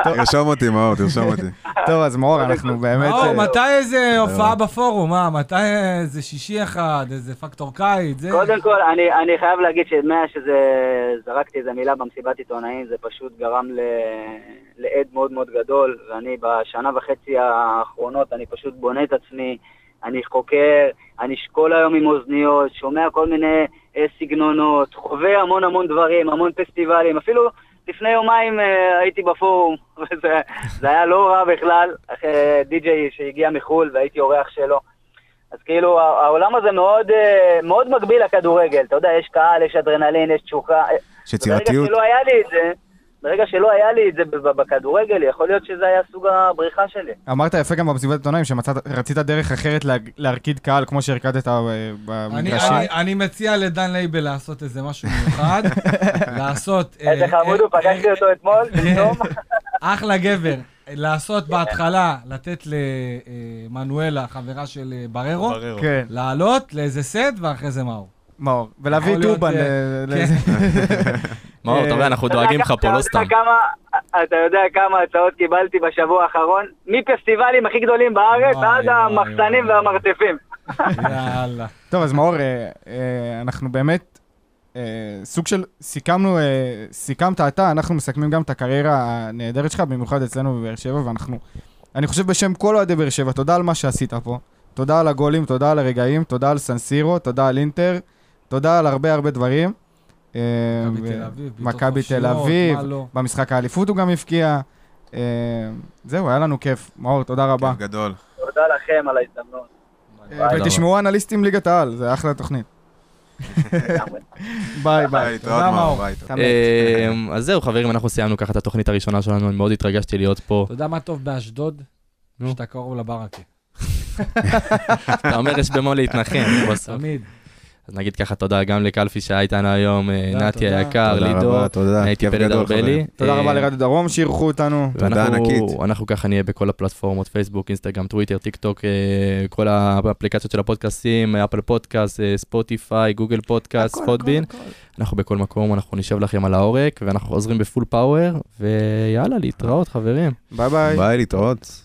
תרשום אותי, מאור, תרשום אותי. טוב, אז מאור, אנחנו באמת... מאור, אה, מתי איזה הופעה בפורום? מה, מתי איזה שישי אחד, איזה פקטור קיץ? זה... קודם כל, אני, אני חייב להגיד שמאז שזה, זרקתי איזה מילה במסיבת עיתונאים, זה פשוט גרם ל, לעד מאוד מאוד גדול, ואני בשנה וחצי האחרונות, אני פשוט בונה את עצמי, אני חוקר, אני כל היום עם אוזניות, שומע כל מיני אה, סגנונות, חווה המון המון דברים, המון פסטיבלים, אפילו לפני יומיים אה, הייתי בפורום, וזה זה היה לא רע בכלל, אחרי די.ג'יי שהגיע מחו"ל והייתי אורח שלו. אז כאילו, העולם הזה מאוד, אה, מאוד מגביל לכדורגל. אתה יודע, יש קהל, יש אדרנלין, יש תשוקה. אה, יש יצירתיות. ברגע שלא היה לי את זה, ברגע שלא היה לי את זה ב- ב- בכדורגל, יכול להיות שזה היה סוג הבריחה שלי. אמרת יפה גם במסיבת עיתונאים שרצית דרך אחרת לה- להרקיד קהל כמו שהרקדת אה, אני, במגרשים. אני, אני מציע לדן לייבל לעשות איזה משהו מיוחד, לעשות... אה, איזה חמוד הוא, אה, פגשתי אותו אתמול, שלשום. אחלה גבר. לעשות בהתחלה, לתת למנואלה, חברה של אה, בררו, כן, לעלות לאיזה סט, ואחרי זה מאור. מאור. ולהביא יכול מאור, אתה רואה, אנחנו דואגים לך פה, לא אתה סתם. אתה יודע כמה הצעות קיבלתי בשבוע האחרון? מפסטיבלים הכי גדולים בארץ עד המחסנים. והמרתפים. יאללה. טוב, אז מאור, אה, אה, אנחנו באמת אה, סוג של, סיכמנו, סיכמת אתה, אנחנו מסכמים גם את הקריירה הנהדרת שלך, במיוחד אצלנו בבאר שבע, ואנחנו, אני חושב בשם כל אוהדי באר שבע, תודה על מה שעשית פה. תודה על הגולים, תודה על הרגעים, תודה על סנסירו, תודה על אינטר, תודה על הרבה הרבה דברים. אה, מכבי תל אביב, לא. במשחק האליפות הוא גם הבקיע. אה, זהו, היה לנו כיף. מאור, תודה רבה. כיף גדול. תודה לכם על ההזדמנות. אה, ותשמעו אנליסטים ליגת העל, זה אחלה תוכנית. ביי ביי. תודה, תודה מאור. אז זהו, חברים, אנחנו סיימנו ככה את התוכנית הראשונה שלנו, אני מאוד התרגשתי להיות פה. אתה יודע מה טוב באשדוד? נו. שאתה קרוב לברקה. אתה אומר, יש במה להתנחם בסוף. תמיד. אז נגיד ככה תודה גם לקלפי שהיה איתנו היום, אה, נתי. היקר, לידו. הייתי פלד גדול, ארבלי. תודה אה, רבה לרדיו דרום שאירחו אותנו. תודה ענקית. אנחנו ככה נהיה בכל הפלטפורמות, פייסבוק, אינסטגרם, טוויטר, טיק טוק, אה, כל האפליקציות של הפודקאסטים, אפל פודקאסט, אה, ספוטיפיי, גוגל פודקאסט, הכל. אנחנו בכל מקום, אנחנו נשב לכם על העורק, ואנחנו חוזרים ב full power, ויאללה, להתראות חברים. ביי ביי. ביי, להתראות.